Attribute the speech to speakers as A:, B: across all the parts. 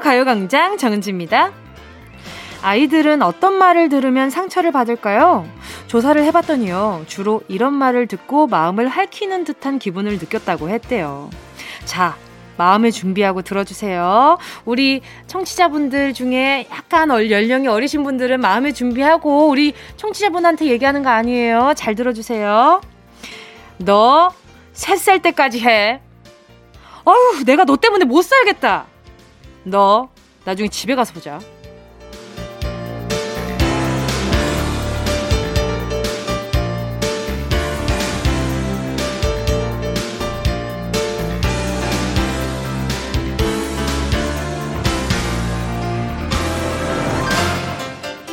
A: 가요광장 정은지입니다. 아이들은 어떤 말을 들으면 상처를 받을까요? 조사를 해봤더니요. 주로 이런 말을 듣고 마음을 핥히는 듯한 기분을 느꼈다고 했대요. 자, 마음을 준비하고 들어주세요. 우리 청취자분들 중에 약간 연령이 어리신 분들은 마음을 준비하고 우리 청취자분한테 얘기하는 거 아니에요. 잘 들어주세요. 너 셋 살 때까지 해. 어휴, 내가 너 때문에 못 살겠다. 너 나중에 집에 가서 보자.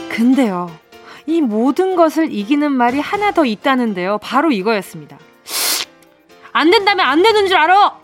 A: 근데요, 이 모든 것을 이기는 말이 하나 더 있다는데요. 바로 이거였습니다. 안 된다면 안 되는 줄 알아!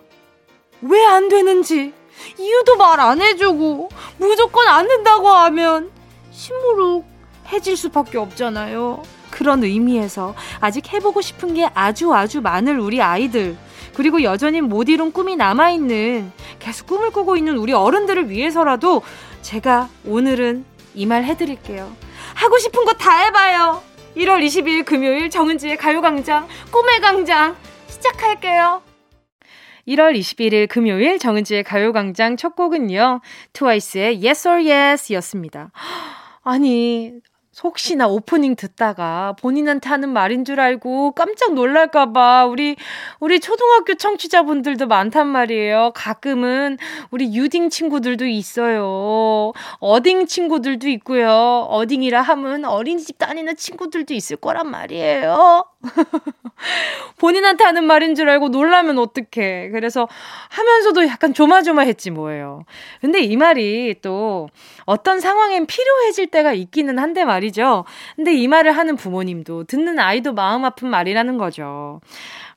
A: 왜 안 되는지, 이유도 말 안 해주고 무조건 안 된다고 하면 심무룩 해질 수밖에 없잖아요. 그런 의미에서 아직 해보고 싶은 게 아주 아주 많을 우리 아이들 그리고 여전히 못 이룬 꿈이 남아있는 계속 꿈을 꾸고 있는 우리 어른들을 위해서라도 제가 오늘은 이 말 해드릴게요. 하고 싶은 거 다 해봐요. 1월 22일 금요일 정은지의 가요광장 꿈의 광장 시작할게요. 1월 21일 금요일 정은지의 가요광장 첫 곡은요. 트와이스의 Yes or Yes 였습니다. 아니, 혹시나 오프닝 듣다가 본인한테 하는 말인 줄 알고 깜짝 놀랄까봐 우리, 우리 초등학교 청취자분들도 많단 말이에요. 가끔은 우리 유딩 친구들도 있어요. 어딩 친구들도 있고요. 어딩이라 하면 어린이집 다니는 친구들도 있을 거란 말이에요. 본인한테 하는 말인 줄 알고 놀라면 어떡해. 그래서 하면서도 약간 조마조마했지 뭐예요. 근데 이 말이 또 어떤 상황엔 필요해질 때가 있기는 한데 말이죠. 근데 이 말을 하는 부모님도 듣는 아이도 마음 아픈 말이라는 거죠.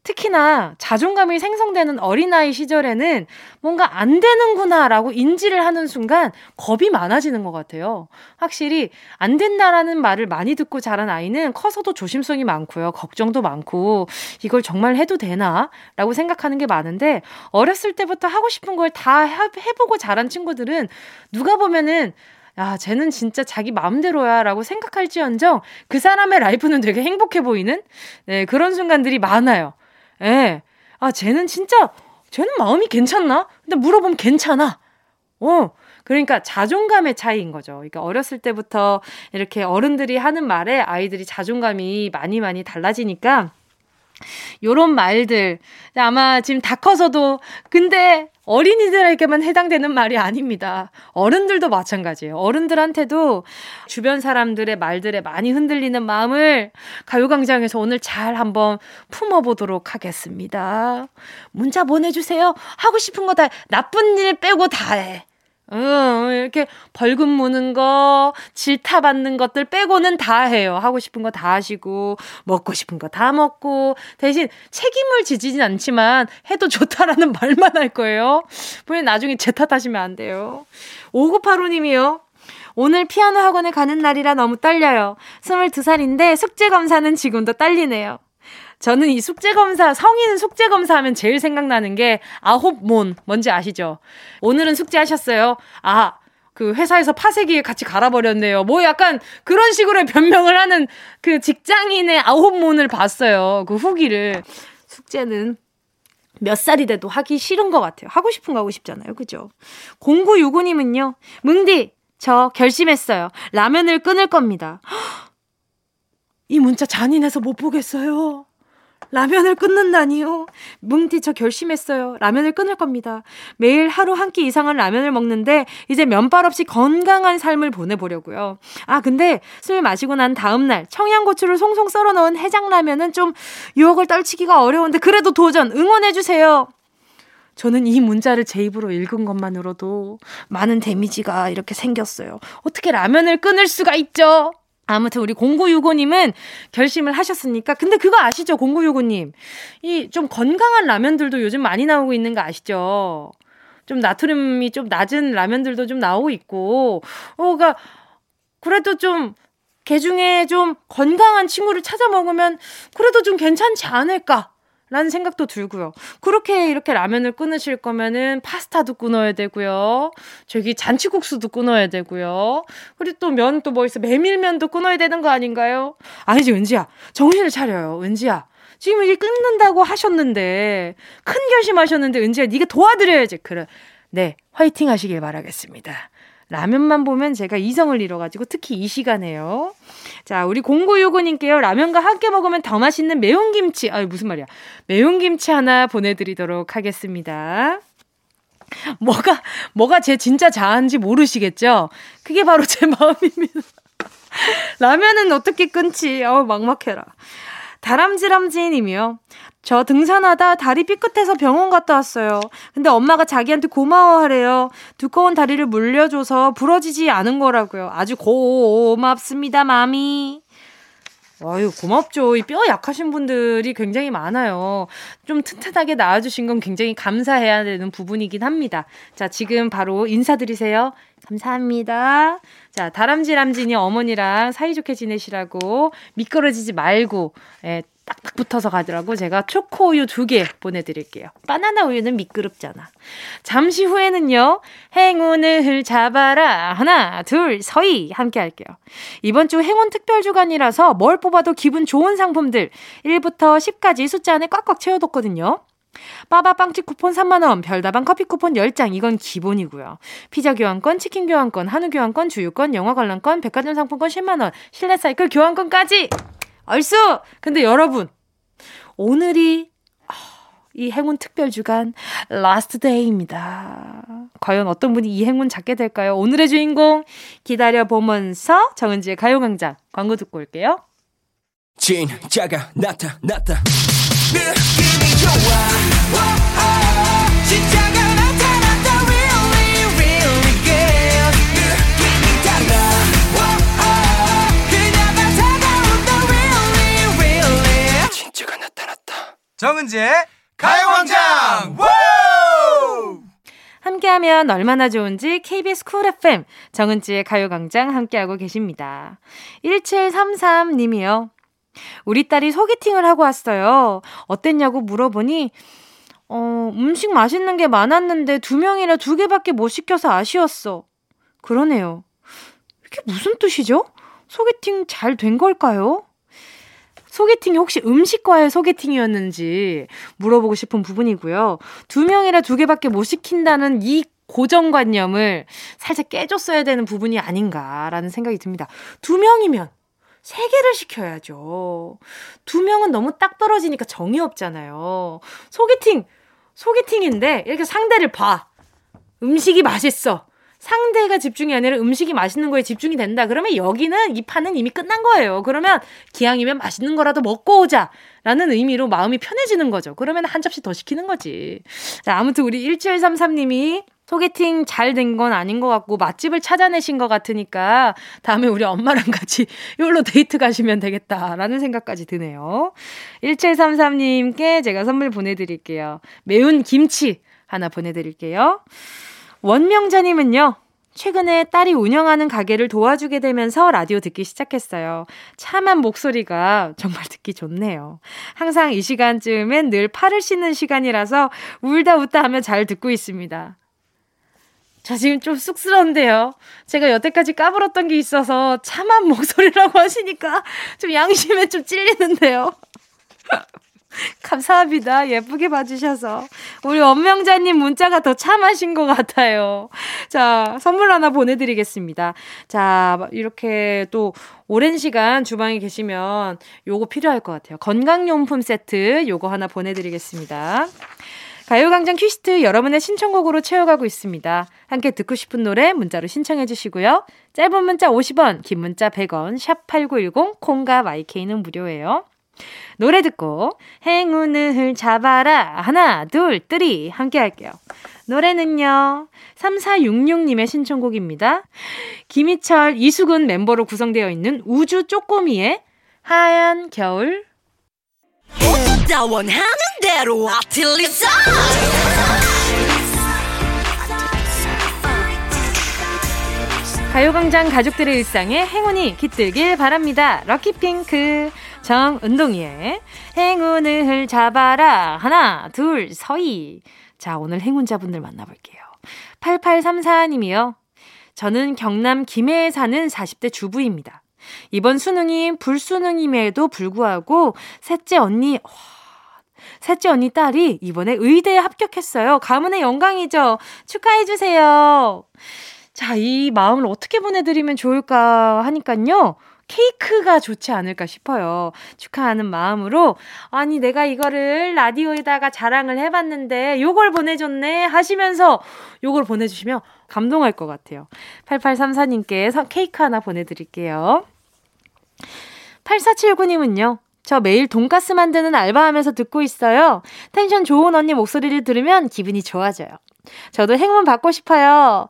A: 특히나 자존감이 생성되는 어린아이 시절에는 뭔가 안 되는구나라고 인지를 하는 순간 겁이 많아지는 것 같아요. 확실히 안 된다라는 말을 많이 듣고 자란 아이는 커서도 조심성이 많고요. 걱정도 많고 이걸 정말 해도 되나? 라고 생각하는 게 많은데 어렸을 때부터 하고 싶은 걸 다 해보고 자란 친구들은 누가 보면은 야, 쟤는 진짜 자기 마음대로야 라고 생각할지언정 그 사람의 라이프는 되게 행복해 보이는 네, 그런 순간들이 많아요. 예. 아, 쟤는 진짜, 쟤는 마음이 괜찮나? 근데 물어보면 괜찮아. 어. 그러니까 자존감의 차이인 거죠. 그러니까 어렸을 때부터 이렇게 어른들이 하는 말에 아이들이 자존감이 많이 많이 달라지니까 요런 말들. 아마 지금 다 커서도, 근데 어린이들에게만 해당되는 말이 아닙니다. 어른들도 마찬가지예요. 어른들한테도 주변 사람들의 말들에 많이 흔들리는 마음을 가요광장에서 오늘 잘 한번 품어보도록 하겠습니다. 문자 보내주세요. 하고 싶은 거 다, 나쁜 일 빼고 다 해. 응, 이렇게 벌금 무는 거, 질타 받는 것들 빼고는 다 해요. 하고 싶은 거 다 하시고, 먹고 싶은 거 다 먹고, 대신 책임을 지지진 않지만, 해도 좋다라는 말만 할 거예요. 분명 나중에 제 탓하시면 안 돼요. 5985님이요. 오늘 피아노 학원에 가는 날이라 너무 떨려요. 22살인데 숙제 검사는 지금도 떨리네요. 저는 이 숙제 검사, 성인 숙제 검사 하면 제일 생각나는 게 아홉 몬, 뭔지 아시죠? 오늘은 숙제하셨어요. 아, 그 회사에서 파쇄기에 같이 갈아버렸네요. 뭐 약간 그런 식으로 변명을 하는 그 직장인의 아홉 몬을 봤어요. 그 후기를. 숙제는 몇 살이 돼도 하기 싫은 것 같아요. 하고 싶은 거 하고 싶잖아요. 그죠? 0965님은요, 뭉디, 저 결심했어요. 라면을 끊을 겁니다. 이 문자 잔인해서 못 보겠어요. 라면을 끊는다니요? 뭉디 저 결심했어요. 라면을 끊을 겁니다. 매일 하루 한 끼 이상은 라면을 먹는데 이제 면발 없이 건강한 삶을 보내보려고요. 아 근데 술 마시고 난 다음 날 청양고추를 송송 썰어 넣은 해장라면은 좀 유혹을 떨치기가 어려운데 그래도 도전 응원해 주세요. 저는 이 문자를 제 입으로 읽은 것만으로도 많은 데미지가 이렇게 생겼어요. 어떻게 라면을 끊을 수가 있죠? 아무튼 우리 0965님은 결심을 하셨으니까. 근데 그거 아시죠? 0965님. 이 좀 건강한 라면들도 요즘 많이 나오고 있는 거 아시죠? 좀 나트륨이 좀 낮은 라면들도 좀 나오고 있고. 어, 가 그래도 좀, 개 중에 좀 건강한 친구를 찾아 먹으면 그래도 좀 괜찮지 않을까? 라는 생각도 들고요. 그렇게 이렇게 라면을 끊으실 거면은 파스타도 끊어야 되고요. 저기 잔치국수도 끊어야 되고요. 그리고 또 면 또 뭐 있어? 메밀면도 끊어야 되는 거 아닌가요? 아니지, 은지야. 정신을 차려요, 은지야. 지금 이게 끊는다고 하셨는데 큰 결심하셨는데 은지야 네가 도와드려야지. 그래. 네, 화이팅 하시길 바라겠습니다. 라면만 보면 제가 이성을 잃어가지고 특히 이 시간에요. 자, 우리 0965님께요. 라면과 함께 먹으면 더 맛있는 매운 김치. 아유, 무슨 말이야. 매운 김치 하나 보내드리도록 하겠습니다. 뭐가, 뭐가 제 진짜 자아인지 모르시겠죠? 그게 바로 제 마음입니다. 라면은 어떻게 끊지? 어우, 막막해라. 다람쥐람쥐님이요. 저 등산하다 다리 삐끗해서 병원 갔다 왔어요. 근데 엄마가 자기한테 고마워하래요. 두꺼운 다리를 물려줘서 부러지지 않은 거라고요. 아주 고맙습니다, 마미. 아유, 고맙죠. 이 뼈 약하신 분들이 굉장히 많아요. 좀 튼튼하게 나와주신 건 굉장히 감사해야 되는 부분이긴 합니다. 자, 지금 바로 인사드리세요. 감사합니다. 자, 다람쥐람쥐니 어머니랑 사이좋게 지내시라고 미끄러지지 말고, 예, 딱딱 붙어서 가더라고. 제가 초코 우유 두 개 보내드릴게요. 바나나 우유는 미끄럽잖아. 잠시 후에는요, 행운을 잡아라. 하나, 둘, 서희. 함께 할게요. 이번 주 행운 특별 주간이라서 뭘 뽑아도 기분 좋은 상품들 1부터 10까지 숫자 안에 꽉꽉 채워뒀거든요. 빠바 빵집 쿠폰 3만원, 별다방 커피 쿠폰 10장, 이건 기본이고요. 피자 교환권, 치킨 교환권, 한우 교환권, 주유권, 영화 관람권, 백화점 상품권 10만원, 실내 사이클 교환권까지! 얼쑤! 근데 여러분, 오늘이 아, 이 행운 특별 주간 last day입니다. 과연 어떤 분이 이 행운 잡게 될까요? 오늘의 주인공 기다려 보면서 정은지의 가요광장 광고 듣고 올게요. 진짜가 나타났다. 느낌이 좋아.
B: 정은지의 가요광장
A: 함께하면 얼마나 좋은지 KBS 쿨 FM 정은지의 가요광장 함께하고 계십니다. 1733님이요. 우리 딸이 소개팅을 하고 왔어요. 어땠냐고 물어보니 어, 음식 맛있는 게 많았는데 두 명이라 두 개밖에 못 시켜서 아쉬웠어. 그러네요. 이게 무슨 뜻이죠? 소개팅 잘 된 걸까요? 소개팅이 혹시 음식과의 소개팅이었는지 물어보고 싶은 부분이고요. 두 명이라 두 개밖에 못 시킨다는 이 고정관념을 살짝 깨줬어야 되는 부분이 아닌가라는 생각이 듭니다. 두 명이면 세 개를 시켜야죠. 두 명은 너무 딱 떨어지니까 정이 없잖아요. 소개팅, 소개팅인데 이렇게 상대를 봐. 음식이 맛있어. 상대가 집중이 아니라 음식이 맛있는 거에 집중이 된다. 그러면 여기는 이 판은 이미 끝난 거예요. 그러면 기왕이면 맛있는 거라도 먹고 오자. 라는 의미로 마음이 편해지는 거죠. 그러면 한 접시 더 시키는 거지. 자, 아무튼 우리 1733님이 소개팅 잘 된 건 아닌 것 같고 맛집을 찾아내신 것 같으니까 다음에 우리 엄마랑 같이 이걸로 데이트 가시면 되겠다라는 생각까지 드네요. 1733님께 제가 선물 보내드릴게요. 매운 김치 하나 보내드릴게요. 원명자님은요, 최근에 딸이 운영하는 가게를 도와주게 되면서 라디오 듣기 시작했어요. 참한 목소리가 정말 듣기 좋네요. 항상 이 시간쯤엔 늘 팔을 씻는 시간이라서 울다 웃다 하며 잘 듣고 있습니다. 저 지금 좀 쑥스러운데요. 제가 여태까지 까불었던 게 있어서 참한 목소리라고 하시니까 좀 양심에 좀 찔리는데요. 감사합니다. 예쁘게 봐주셔서. 우리 원명자님 문자가 더 참하신 것 같아요. 자, 선물 하나 보내드리겠습니다. 자, 이렇게 또 오랜 시간 주방에 계시면 요거 필요할 것 같아요. 건강용품 세트 요거 하나 보내드리겠습니다. 가요광장 퀴스트 여러분의 신청곡으로 채워가고 있습니다. 함께 듣고 싶은 노래 문자로 신청해 주시고요. 짧은 문자 50원, 긴 문자 100원, 샵 8910, 콩과 마이케이는 무료예요. 노래 듣고 행운을 잡아라 하나 둘 뜨리 함께 할게요. 노래는요. 3466님의 신청곡입니다. 김희철, 이수근 멤버로 구성되어 있는 우주 쪼꼬미의 하얀 겨울 원하는 대로 아틀리사 가요광장 가족들의 일상에 행운이 깃들길 바랍니다. 럭키핑크 정은동이의 행운을 잡아라. 하나, 둘, 서희. 자, 오늘 행운자분들 만나볼게요. 8834님이요. 저는 경남 김해에 사는 40대 주부입니다. 이번 수능이 불수능임에도 불구하고 셋째 언니, 와, 셋째 언니 딸이 이번에 의대에 합격했어요. 가문의 영광이죠. 축하해주세요. 자, 이 마음을 어떻게 보내드리면 좋을까 하니깐요. 케이크가 좋지 않을까 싶어요. 축하하는 마음으로 아니 내가 이거를 라디오에다가 자랑을 해봤는데 요걸 보내줬네 하시면서 요걸 보내주시면 감동할 것 같아요. 8834님께 케이크 하나 보내드릴게요. 8479님은요. 저 매일 돈가스 만드는 알바하면서 듣고 있어요. 텐션 좋은 언니 목소리를 들으면 기분이 좋아져요. 저도 행운 받고 싶어요.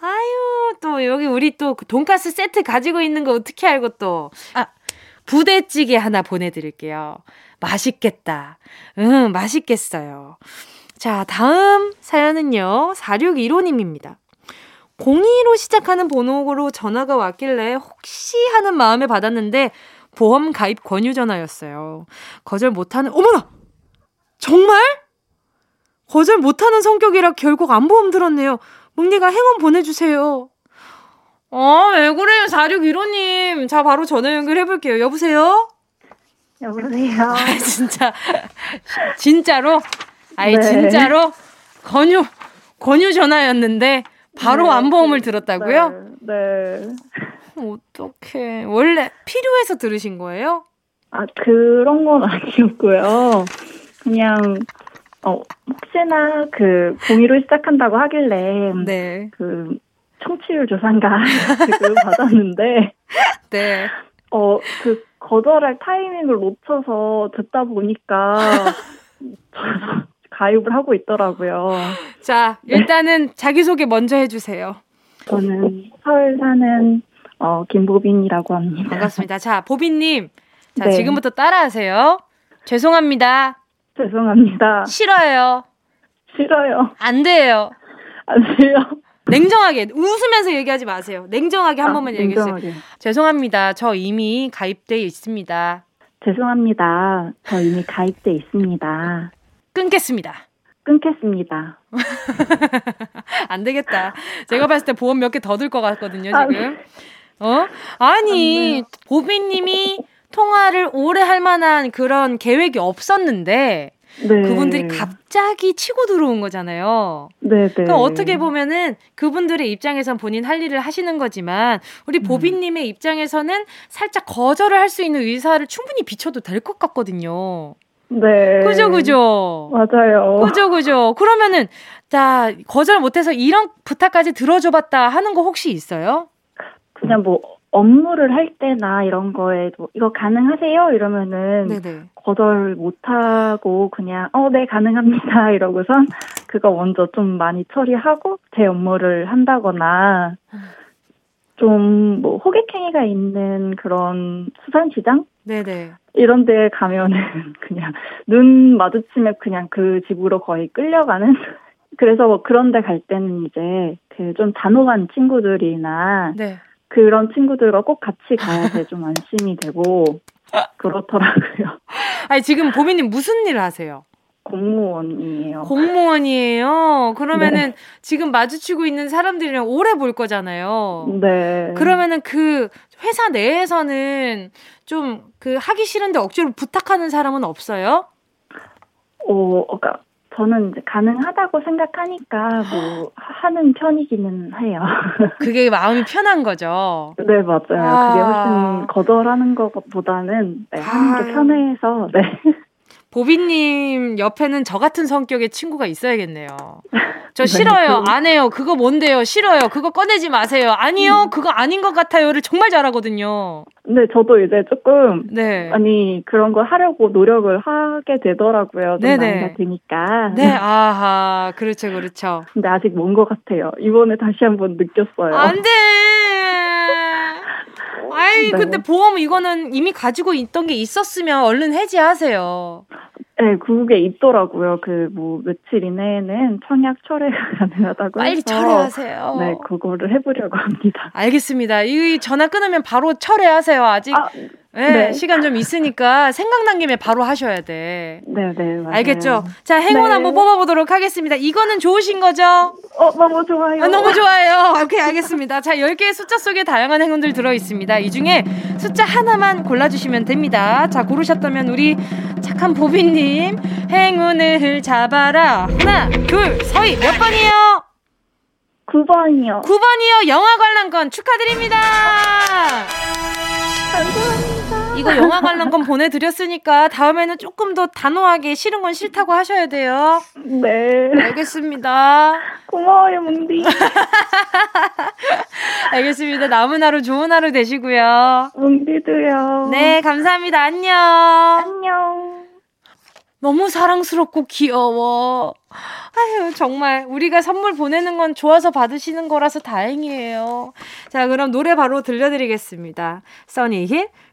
A: 아유, 또 여기 우리 또그 돈가스 세트 가지고 있는 거 어떻게 알고 또. 아, 부대찌개 하나 보내드릴게요. 맛있겠다. 응, 맛있겠어요. 자, 다음 사연은요. 4615님입니다. 02로 시작하는 번호로 전화가 왔길래 혹시 하는 마음에 받았는데 보험 가입 권유 전화였어요. 거절 못하는, 어머나! 정말? 거절 못하는 성격이라 결국 안 보험 들었네요. 묵니가 행운 보내주세요. 어, 왜 그래요, 4615님. 자, 바로 전화 연결해볼게요. 여보세요?
B: 여보세요?
A: 아, 진짜. 진짜로? 아이, 네. 진짜로? 권유, 권유 전화였는데, 바로 네. 안보험을 들었다고요?
B: 네. 네.
A: 어떡해. 원래 필요해서 들으신 거예요?
B: 아, 그런 건 아니었고요. 그냥 어, 혹시나 그 공의로 시작한다고 하길래 네. 그 청취율 조사인가 그 받았는데 네. 어, 그 거절할 타이밍을 놓쳐서 듣다 보니까 가입을 하고 있더라고요.
A: 자, 네. 일단은 네. 자기소개 먼저 해주세요.
B: 저는 서울 사는 어, 김보빈이라고 합니다.
A: 반갑습니다. 자, 보빈님. 자, 네. 지금부터 따라하세요. 죄송합니다.
B: 죄송합니다.
A: 싫어요.
B: 싫어요.
A: 안 돼요.
B: 안 돼요.
A: 냉정하게 웃으면서 얘기하지 마세요. 냉정하게 한 아, 번만 얘기해 주세요. 죄송합니다. 저 이미 가입돼 있습니다.
B: 죄송합니다. 저 이미 가입돼 있습니다.
A: 끊겠습니다.
B: 끊겠습니다.
A: 안 되겠다. 제가 봤을 때 보험 몇 개 더 들 것 같거든요, 지금. 어? 아니, 보비님이 통화를 오래 할 만한 그런 계획이 없었는데 네. 그분들이 갑자기 치고 들어온 거잖아요.
B: 네, 네.
A: 그럼 어떻게 보면은 그분들의 입장에선 본인 할 일을 하시는 거지만 우리 음. 보빈님의 음. 입장에서는 살짝 거절을 할 수 있는 의사를 충분히 비춰도 될 것 같거든요.
B: 네.
A: 그죠, 그죠.
B: 맞아요.
A: 그죠, 그죠. 그러면은 자 거절 못해서 이런 부탁까지 들어줘봤다 하는 거 혹시 있어요?
B: 그냥 뭐 업무를 할 때나 이런 거에도 이거 가능하세요? 이러면은 네네. 거절 못 하고 그냥 어 네 가능합니다 이러고선 그거 먼저 좀 많이 처리하고 제 업무를 한다거나 좀 뭐 호객행위가 있는 그런 수산시장
A: 네네.
B: 이런 데 가면은 그냥 눈 마주치면 그냥 그 집으로 거의 끌려가는 그래서 뭐 그런 데 갈 때는 이제 그 좀 단호한 친구들이나 네. 그런 친구들과 꼭 같이 가야 돼 좀 안심이 되고 그렇더라고요.
A: 아니 지금 보미님 무슨 일을 하세요?
B: 공무원이에요.
A: 공무원이에요. 그러면은 네. 지금 마주치고 있는 사람들이랑 오래 볼 거잖아요.
B: 네.
A: 그러면은 그 회사 내에서는 좀 그 하기 싫은데 억지로 부탁하는 사람은 없어요?
B: 어, 그러니까 저는 가능하다고 생각하니까 뭐 하는 편이기는 해요.
A: 그게 마음이 편한 거죠.
B: 네 맞아요. 아. 그게 훨씬 거절하는 것보다는 네, 하는 게 편해서 네.
A: 보비님 옆에는 저 같은 성격의 친구가 있어야겠네요. 저 네, 싫어요. 안 해요. 그거 뭔데요? 싫어요. 그거 꺼내지 마세요. 아니요. 음. 그거 아닌 것 같아요를 정말 잘하거든요.
B: 네, 저도 이제 조금 네. 아니 그런 거 하려고 노력을 하게 되더라고요. 좀 나이가 드니까.
A: 네, 아하, 그렇죠, 그렇죠.
B: 근데 아직 먼 것 같아요. 이번에 다시 한번 느꼈어요.
A: 안 돼. 아이, 네. 근데 보험 이거는 이미 가지고 있던 게 있었으면 얼른 해지하세요.
B: 네, 그게 있더라고요. 그 뭐 며칠 이내에는 청약 철회가 가능하다고
A: 빨리 철회하세요.
B: 네, 그거를 해보려고 합니다.
A: 알겠습니다. 이 전화 끊으면 바로 철회하세요. 아직 아, 네, 네. 시간 좀 있으니까 생각난 김에 바로 하셔야 돼.
B: 네, 네, 맞아요.
A: 알겠죠? 자, 행운 네. 한번 뽑아보도록 하겠습니다. 이거는 좋으신 거죠?
B: 어, 너무 좋아요. 아,
A: 너무 좋아요. 오케이, 알겠습니다. 자, 10개의 숫자 속에 다양한 행운들 들어있습니다. 이 중에 숫자 하나만 골라주시면 됩니다. 자, 고르셨다면 우리 착한 보비님, 행운을 잡아라. 하나, 둘, 서희, 몇 번이요?
B: 9번이요.
A: 9번이요. 영화 관람권 축하드립니다.
B: 감사합니다.
A: 이거 영화 관람권 보내드렸으니까 다음에는 조금 더 단호하게 싫은 건 싫다고 하셔야 돼요.
B: 네.
A: 알겠습니다.
B: 고마워요, 뭉디.
A: 알겠습니다. 남은 하루 좋은 하루 되시고요.
B: 뭉디도요.
A: 네, 감사합니다. 안녕.
B: 안녕.
A: 너무 사랑스럽고 귀여워. 아유, 정말 우리가 선물 보내는 건 좋아서 받으시는 거라서 다행이에요. 자, 그럼 노래 바로 들려드리겠습니다. 써니힐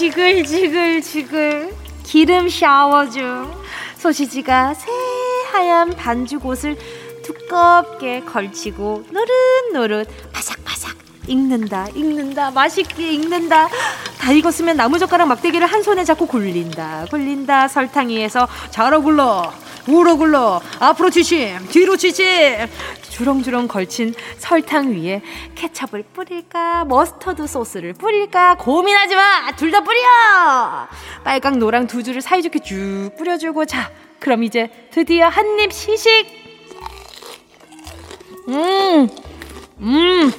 A: 지글지글지글 기름 샤워 중 소시지가 새하얀 반죽 옷을 두껍게 걸치고 노릇노릇 바삭바삭 익는다 익는다 맛있게 익는다. 다 익었으면 나무젓가락 막대기를 한 손에 잡고 굴린다. 굴린다 설탕 위에서 자러 굴러 우러 굴러 앞으로 지심 뒤로 지심 주렁주렁 걸친 설탕 위에 케첩을 뿌릴까 머스터드 소스를 뿌릴까 고민하지 마. 둘 다 뿌려. 빨강 노랑 두 줄을 사이좋게 쭉 뿌려주고 자 그럼 이제 드디어 한 입 시식. 음, 음,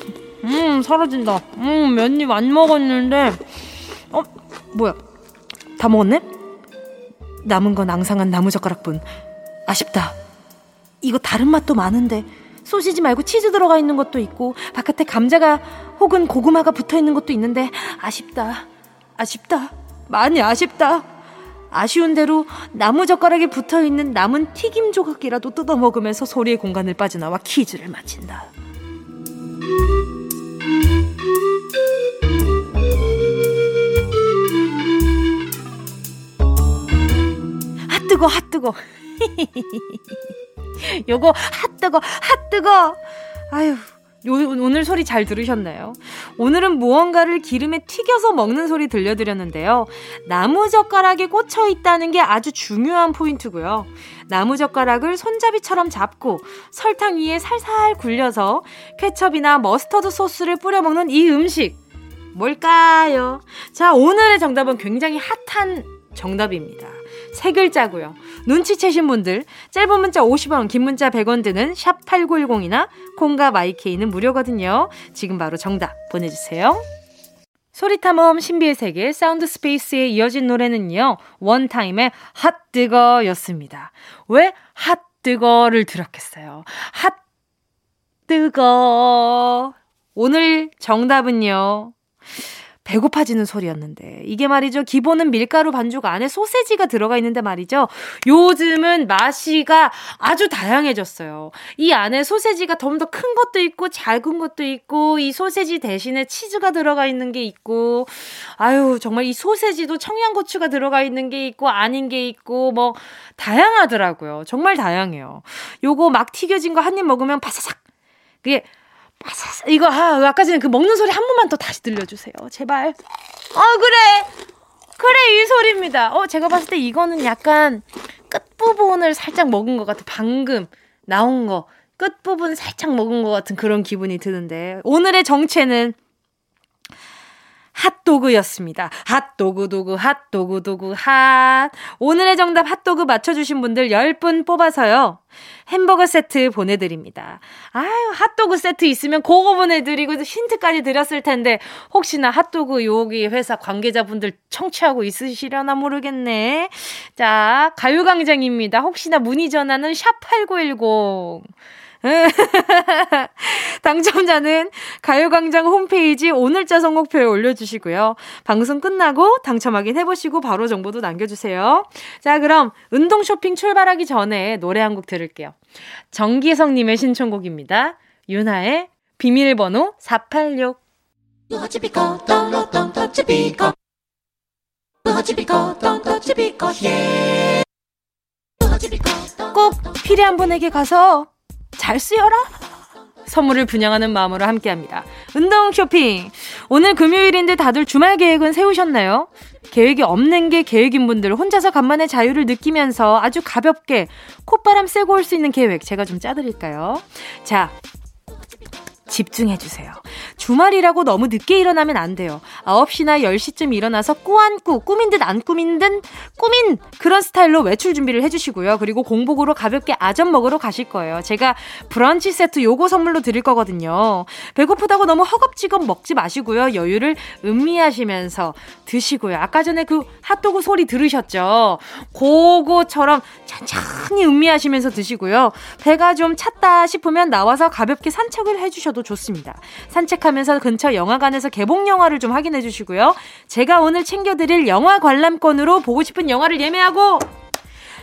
A: 음 사라진다. 음 몇 입 안 먹었는데 어 뭐야 다 먹었네? 남은 건 앙상한 나무젓가락뿐. 아쉽다. 이거 다른 맛도 많은데 소시지 말고 치즈 들어가 있는 것도 있고 바깥에 감자가 혹은 고구마가 붙어 있는 것도 있는데 아쉽다. 아쉽다. 많이 아쉽다. 아쉬운 대로 나무 젓가락에 붙어 있는 남은 튀김 조각이라도 뜯어 먹으면서 소리의 공간을 빠져나와 퀴즈를 마친다. 아 뜨거, 아 뜨거. 요거 hot뜨거 hot뜨거 아유 요, 오늘 소리 잘 들으셨나요? 오늘은 무언가를 기름에 튀겨서 먹는 소리 들려드렸는데요. 나무젓가락에 꽂혀 있다는 게 아주 중요한 포인트고요. 나무젓가락을 손잡이처럼 잡고 설탕 위에 살살 굴려서 케첩이나 머스터드 소스를 뿌려 먹는 이 음식. 뭘까요? 자, 오늘의 정답은 굉장히 핫한 정답입니다. 세 글자고요. 눈치채신 분들 짧은 문자 50원, 긴 문자 100원 드는 샵 8910이나 콩과 마이케이는 무료거든요. 지금 바로 정답 보내 주세요. 소리탐험 신비의 세계 sound space에 이어진 노래는요. 원타임의 핫 뜨거였습니다. 왜 핫 뜨거를 들었겠어요? 핫 뜨거 오늘 정답은요. 배고파지는 소리였는데. 이게 말이죠. 기본은 밀가루 반죽 안에 소세지가 들어가 있는데 말이죠. 요즘은 맛이가 아주 다양해졌어요. 이 안에 소세지가 좀 더 큰 것도 있고 작은 것도 있고 이 소세지 대신에 치즈가 들어가 있는 게 있고 아유 정말 이 소세지도 청양고추가 들어가 있는 게 있고 아닌 게 있고 뭐 다양하더라고요. 정말 다양해요. 요거 막 튀겨진 거 한 입 먹으면 바사삭. 그게 이거 아 아까 전에 그 먹는 소리 한 번만 더 다시 들려주세요 제발 어 그래 그래, 이 소리입니다. 어, 제가 봤을 때 이거는 약간 끝 부분을 살짝 먹은 것 같아. 방금 나온 거. 끝 부분 살짝 먹은 것 같은 그런 기분이 드는데. 오늘의 정체는 핫도그였습니다. 핫도그 도그 핫도그 도그 핫. 오늘의 정답 핫도그 맞춰주신 분들 10분 뽑아서요. 햄버거 세트 보내드립니다. 아유, 핫도그 세트 있으면 그거 보내드리고 힌트까지 드렸을 텐데, 혹시나 핫도그 여기 회사 관계자분들 청취하고 있으시려나 모르겠네. 자, 가요광장입니다. 혹시나 문의 전화는 샵8910. 당첨자는 가요광장 홈페이지 오늘자 선곡표에 올려주시고요. 방송 끝나고 당첨 확인해보시고 바로 정보도 남겨주세요. 자, 그럼 운동 쇼핑 출발하기 전에 노래 한 곡 들을게요. 정기성님의 신청곡입니다. 윤하의 비밀번호 486. 꼭 필요한 분에게 가서 잘 쓰여라! 선물을 분양하는 마음으로 함께 합니다. 운동 쇼핑! 오늘 금요일인데 다들 주말 계획은 세우셨나요? 계획이 없는 게 계획인 분들 혼자서 간만에 자유를 느끼면서 아주 가볍게 콧바람 쐬고 올 수 있는 계획 제가 좀 짜드릴까요? 자, 집중해주세요. 주말이라고 너무 늦게 일어나면 안 돼요. 9시나 10시쯤 일어나서 꾸안꾸, 꾸민 듯 안 꾸민 듯 꾸민 그런 스타일로 외출 준비를 해주시고요. 그리고 공복으로 가볍게 아점 먹으러 가실 거예요. 제가 브런치 세트 요거 선물로 드릴 거거든요. 배고프다고 너무 허겁지겁 먹지 마시고요. 여유를 음미하시면서 드시고요. 아까 전에 그 핫도그 소리 들으셨죠? 그거처럼 천천히 음미하시면서 드시고요. 배가 좀 찼다 싶으면 나와서 가볍게 산책을 해주셔도 좋습니다. 산책하면서 근처 영화관에서 개봉 영화를 좀 확인해 주시고요. 제가 오늘 챙겨드릴 영화 관람권으로 보고 싶은 영화를 예매하고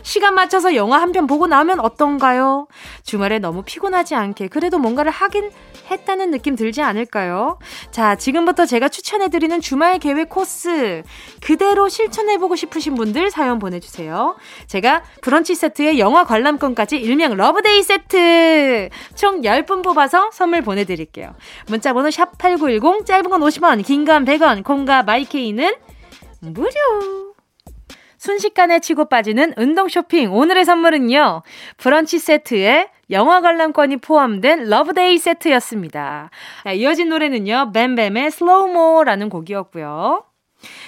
A: 시간 맞춰서 영화 한 편 보고 나면 어떤가요? 주말에 너무 피곤하지 않게 그래도 뭔가를 하긴 했다는 느낌 들지 않을까요? 자, 지금부터 제가 추천해드리는 주말 계획 코스 그대로 실천해보고 싶으신 분들 사연 보내주세요. 제가 브런치 세트에 영화 관람권까지 일명 love day 세트 총 10분 뽑아서 선물 보내드릴게요. 문자번호 샵8910 짧은 건 50원, 긴 건 100원, 콩과 마이케이는 무료! 순식간에 치고 빠지는 운동 쇼핑. 오늘의 선물은요. 브런치 세트에 영화 관람권이 포함된 love day 세트였습니다. 이어진 노래는요. 뱀뱀의 slo mo라는 곡이었고요.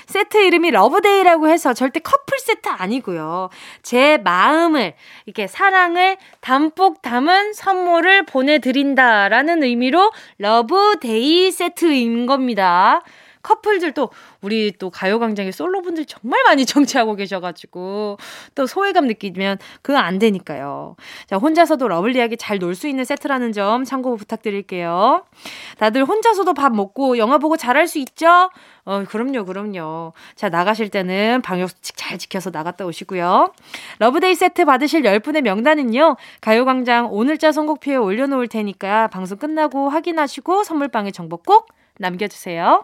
A: 세트 이름이 love day라고 해서 절대 커플 세트 아니고요. 제 마음을, 이렇게 사랑을 담뿍 담은 선물을 보내드린다라는 의미로 love day 세트인 겁니다. 커플들도 우리 또 가요광장의 솔로분들 정말 많이 청취하고 계셔가지고 또 소외감 느끼면 그거 안 되니까요. 자, 혼자서도 lovely하게 잘 놀 수 있는 세트라는 점 참고 부탁드릴게요. 다들 혼자서도 밥 먹고 영화 보고 잘할 수 있죠? 어, 그럼요, 그럼요. 자, 나가실 때는 방역수칙 잘 지켜서 나갔다 오시고요. love day 세트 받으실 10분의 명단은요, 가요광장 오늘자 선곡표에 올려놓을 테니까 방송 끝나고 확인하시고 선물방에 정보 꼭 남겨주세요.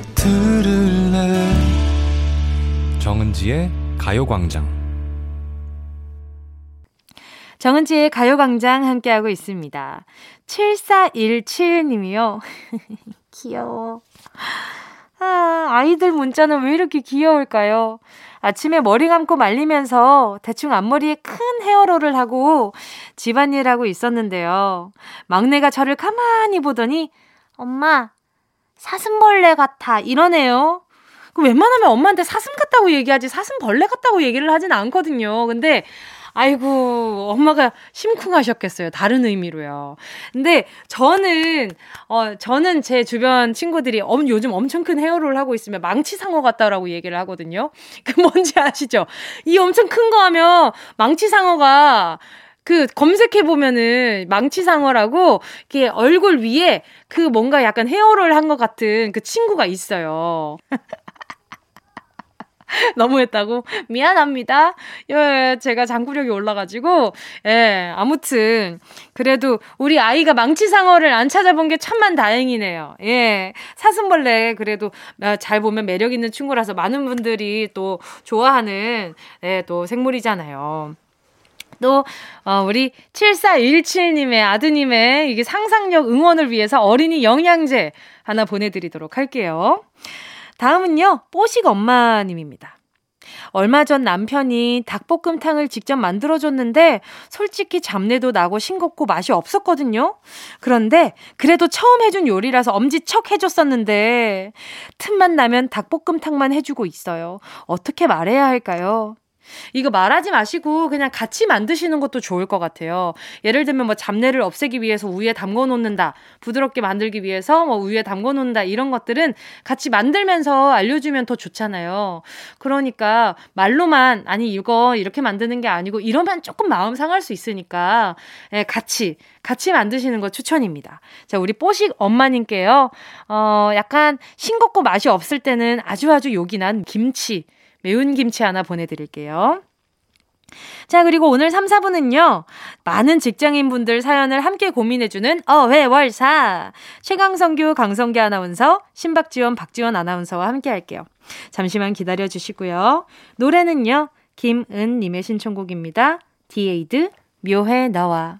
C: 들을래
D: 정은지의 가요광장
A: 정은지의 가요광장 함께하고 있습니다. 7417님이요. 귀여워. 아, 아이들 문자는 왜 이렇게 귀여울까요? 아침에 머리 감고 말리면서 대충 앞머리에 큰 헤어롤을 하고 집안일 하고 있었는데요. 막내가 저를 가만히 보더니, 엄마, 사슴벌레 같아. 이러네요. 그 웬만하면 엄마한테 사슴 같다고 얘기하지 사슴벌레 같다고 얘기를 하진 않거든요. 근데 아이고, 엄마가 심쿵하셨겠어요. 다른 의미로요. 근데 저는, 어, 저는 제 주변 친구들이 엄, 요즘 엄청 큰 헤어롤 하고 있으면 망치상어 같다라고 얘기를 하거든요. 그 뭔지 아시죠? 이 엄청 큰 거 하면 망치상어가 그 검색해 보면은 망치상어라고 이렇게 얼굴 위에 그 뭔가 약간 헤어롤 한 것 같은 그 친구가 있어요. 너무했다고? 미안합니다. 예, 제가 장구력이 올라가지고, 예, 아무튼, 그래도 우리 아이가 망치상어를 안 찾아본 게 천만 다행이네요. 예, 사슴벌레, 그래도 잘 보면 매력 있는 친구라서 많은 분들이 또 좋아하는, 예, 또 생물이잖아요. 또, 어, 우리 7417님의 아드님의 이게 상상력 응원을 위해서 어린이 영양제 하나 보내드리도록 할게요. 다음은요, 뽀식 엄마님입니다. 얼마 전 남편이 닭볶음탕을 직접 만들어줬는데 솔직히 잡내도 나고 싱겁고 맛이 없었거든요. 그런데 그래도 처음 해준 요리라서 엄지척 해줬었는데 틈만 나면 닭볶음탕만 해주고 있어요. 어떻게 말해야 할까요? 이거 말하지 마시고 그냥 같이 만드시는 것도 좋을 것 같아요. 예를 들면 뭐 잡내를 없애기 위해서 우유에 담궈 놓는다. 부드럽게 만들기 위해서 뭐 우유에 담궈 놓는다. 이런 것들은 같이 만들면서 알려주면 더 좋잖아요. 그러니까 말로만 아니 이거 이렇게 만드는 게 아니고 이러면 조금 마음 상할 수 있으니까 예, 같이 같이 만드시는 거 추천입니다. 자, 우리 뽀식 엄마님께요. 어, 약간 싱겁고 맛이 없을 때는 아주 아주 요긴한 김치 매운 김치 하나 보내드릴게요. 자, 그리고 오늘 3, 4분은요, 많은 직장인분들 사연을 함께 고민해주는 어회월사. 최강성규, 강성기 아나운서, 신박지원, 박지원 아나운서와 함께 할게요. 잠시만 기다려주시고요. 노래는요, 김은님의 신청곡입니다. 디에이드, 묘해 너와.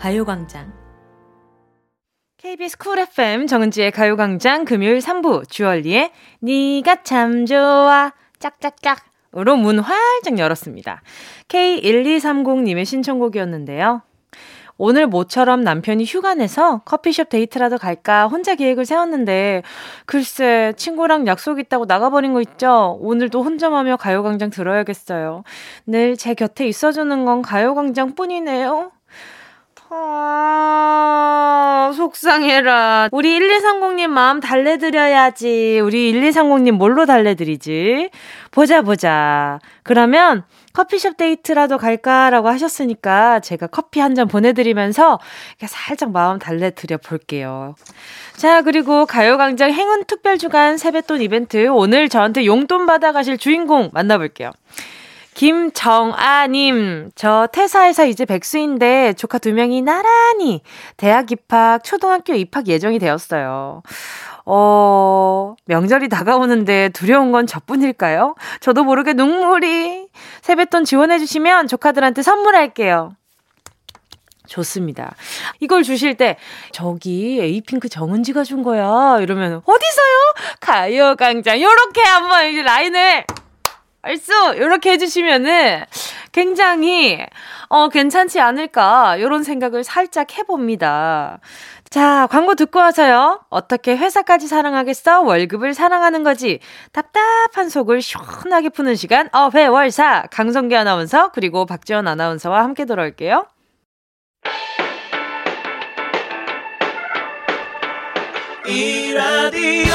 A: 가요광장. KBS 쿨 FM 정은지의 가요광장 금요일 3부 주얼리의 니가 참 좋아 짝짝짝으로 문 활짝 열었습니다. K1230님의 신청곡이었는데요. 오늘 모처럼 남편이 휴가 내서 커피숍 데이트라도 갈까 혼자 계획을 세웠는데 글쎄 친구랑 약속 있다고 나가버린 거 있죠? 오늘도 혼자 놀며 가요광장 들어야겠어요. 늘 제 곁에 있어주는 건 가요광장 뿐이네요. 아, 속상해라. 우리 1230님 마음 달래드려야지. 우리 1230님 뭘로 달래드리지? 보자, 보자. 그러면 커피숍 데이트라도 갈까라고 하셨으니까 제가 커피 한 잔 보내드리면서 살짝 마음 달래드려 볼게요. 자, 그리고 가요광장 행운 특별주간 세뱃돈 이벤트. 오늘 저한테 용돈 받아가실 주인공 만나볼게요. 김정아님, 저 퇴사해서 이제 백수인데 조카 두 명이 나란히 대학 입학, 초등학교 입학 예정이 되었어요. 어, 명절이 다가오는데 두려운 건 저뿐일까요? 저도 모르게 눈물이. 세뱃돈 지원해주시면 조카들한테 선물할게요. 좋습니다. 이걸 주실 때, 저기 에이핑크 정은지가 준 거야. 이러면, 어디서요? 가요광장. 요렇게 한번 라인을 알수 이렇게 해주시면은 굉장히 어 괜찮지 않을까 요런 생각을 살짝 해봅니다. 자, 광고 듣고 와서요. 어떻게 회사까지 사랑하겠어? 월급을 사랑하는 거지. 답답한 속을 시원하게 푸는 시간. 어, 회월사. 강성기 아나운서, 그리고 박지원 아나운서와 함께 돌아올게요. 이 라디오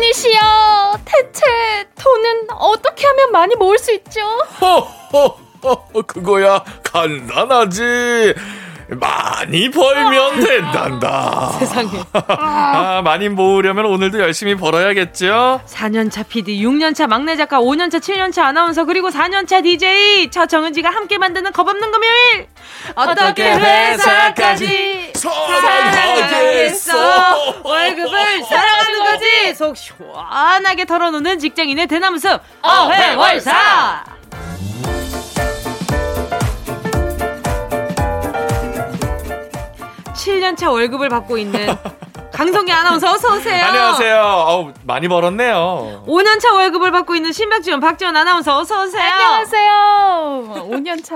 A: 신이시여, 대체 돈은 어떻게 하면 많이 모을 수 있죠?
D: 허허허, 그거야 간단하지. 많이 벌면 된단다.
A: 세상에.
D: 아, 많이 모으려면 오늘도 열심히 벌어야겠죠?
A: 4년차 PD, 6년차 막내 작가, 5년차, 7년차 아나운서, 그리고 4년차 DJ, 저 정은지가 함께 만드는 겁없는 금요일! 어떻게 회사까지 사랑하겠어? 월급을 사랑하는 거지! 속 시원하게 털어놓는 직장인의 대나무 숲, 어회월사! 7년차 월급을 받고 있는 강성기 아나운서 어서 오세요.
D: 안녕하세요. 어우, 많이 벌었네요.
A: 5년차 월급을 받고 있는 신박지원 박지원 아나운서 어서 오세요.
E: 안녕하세요. 5년차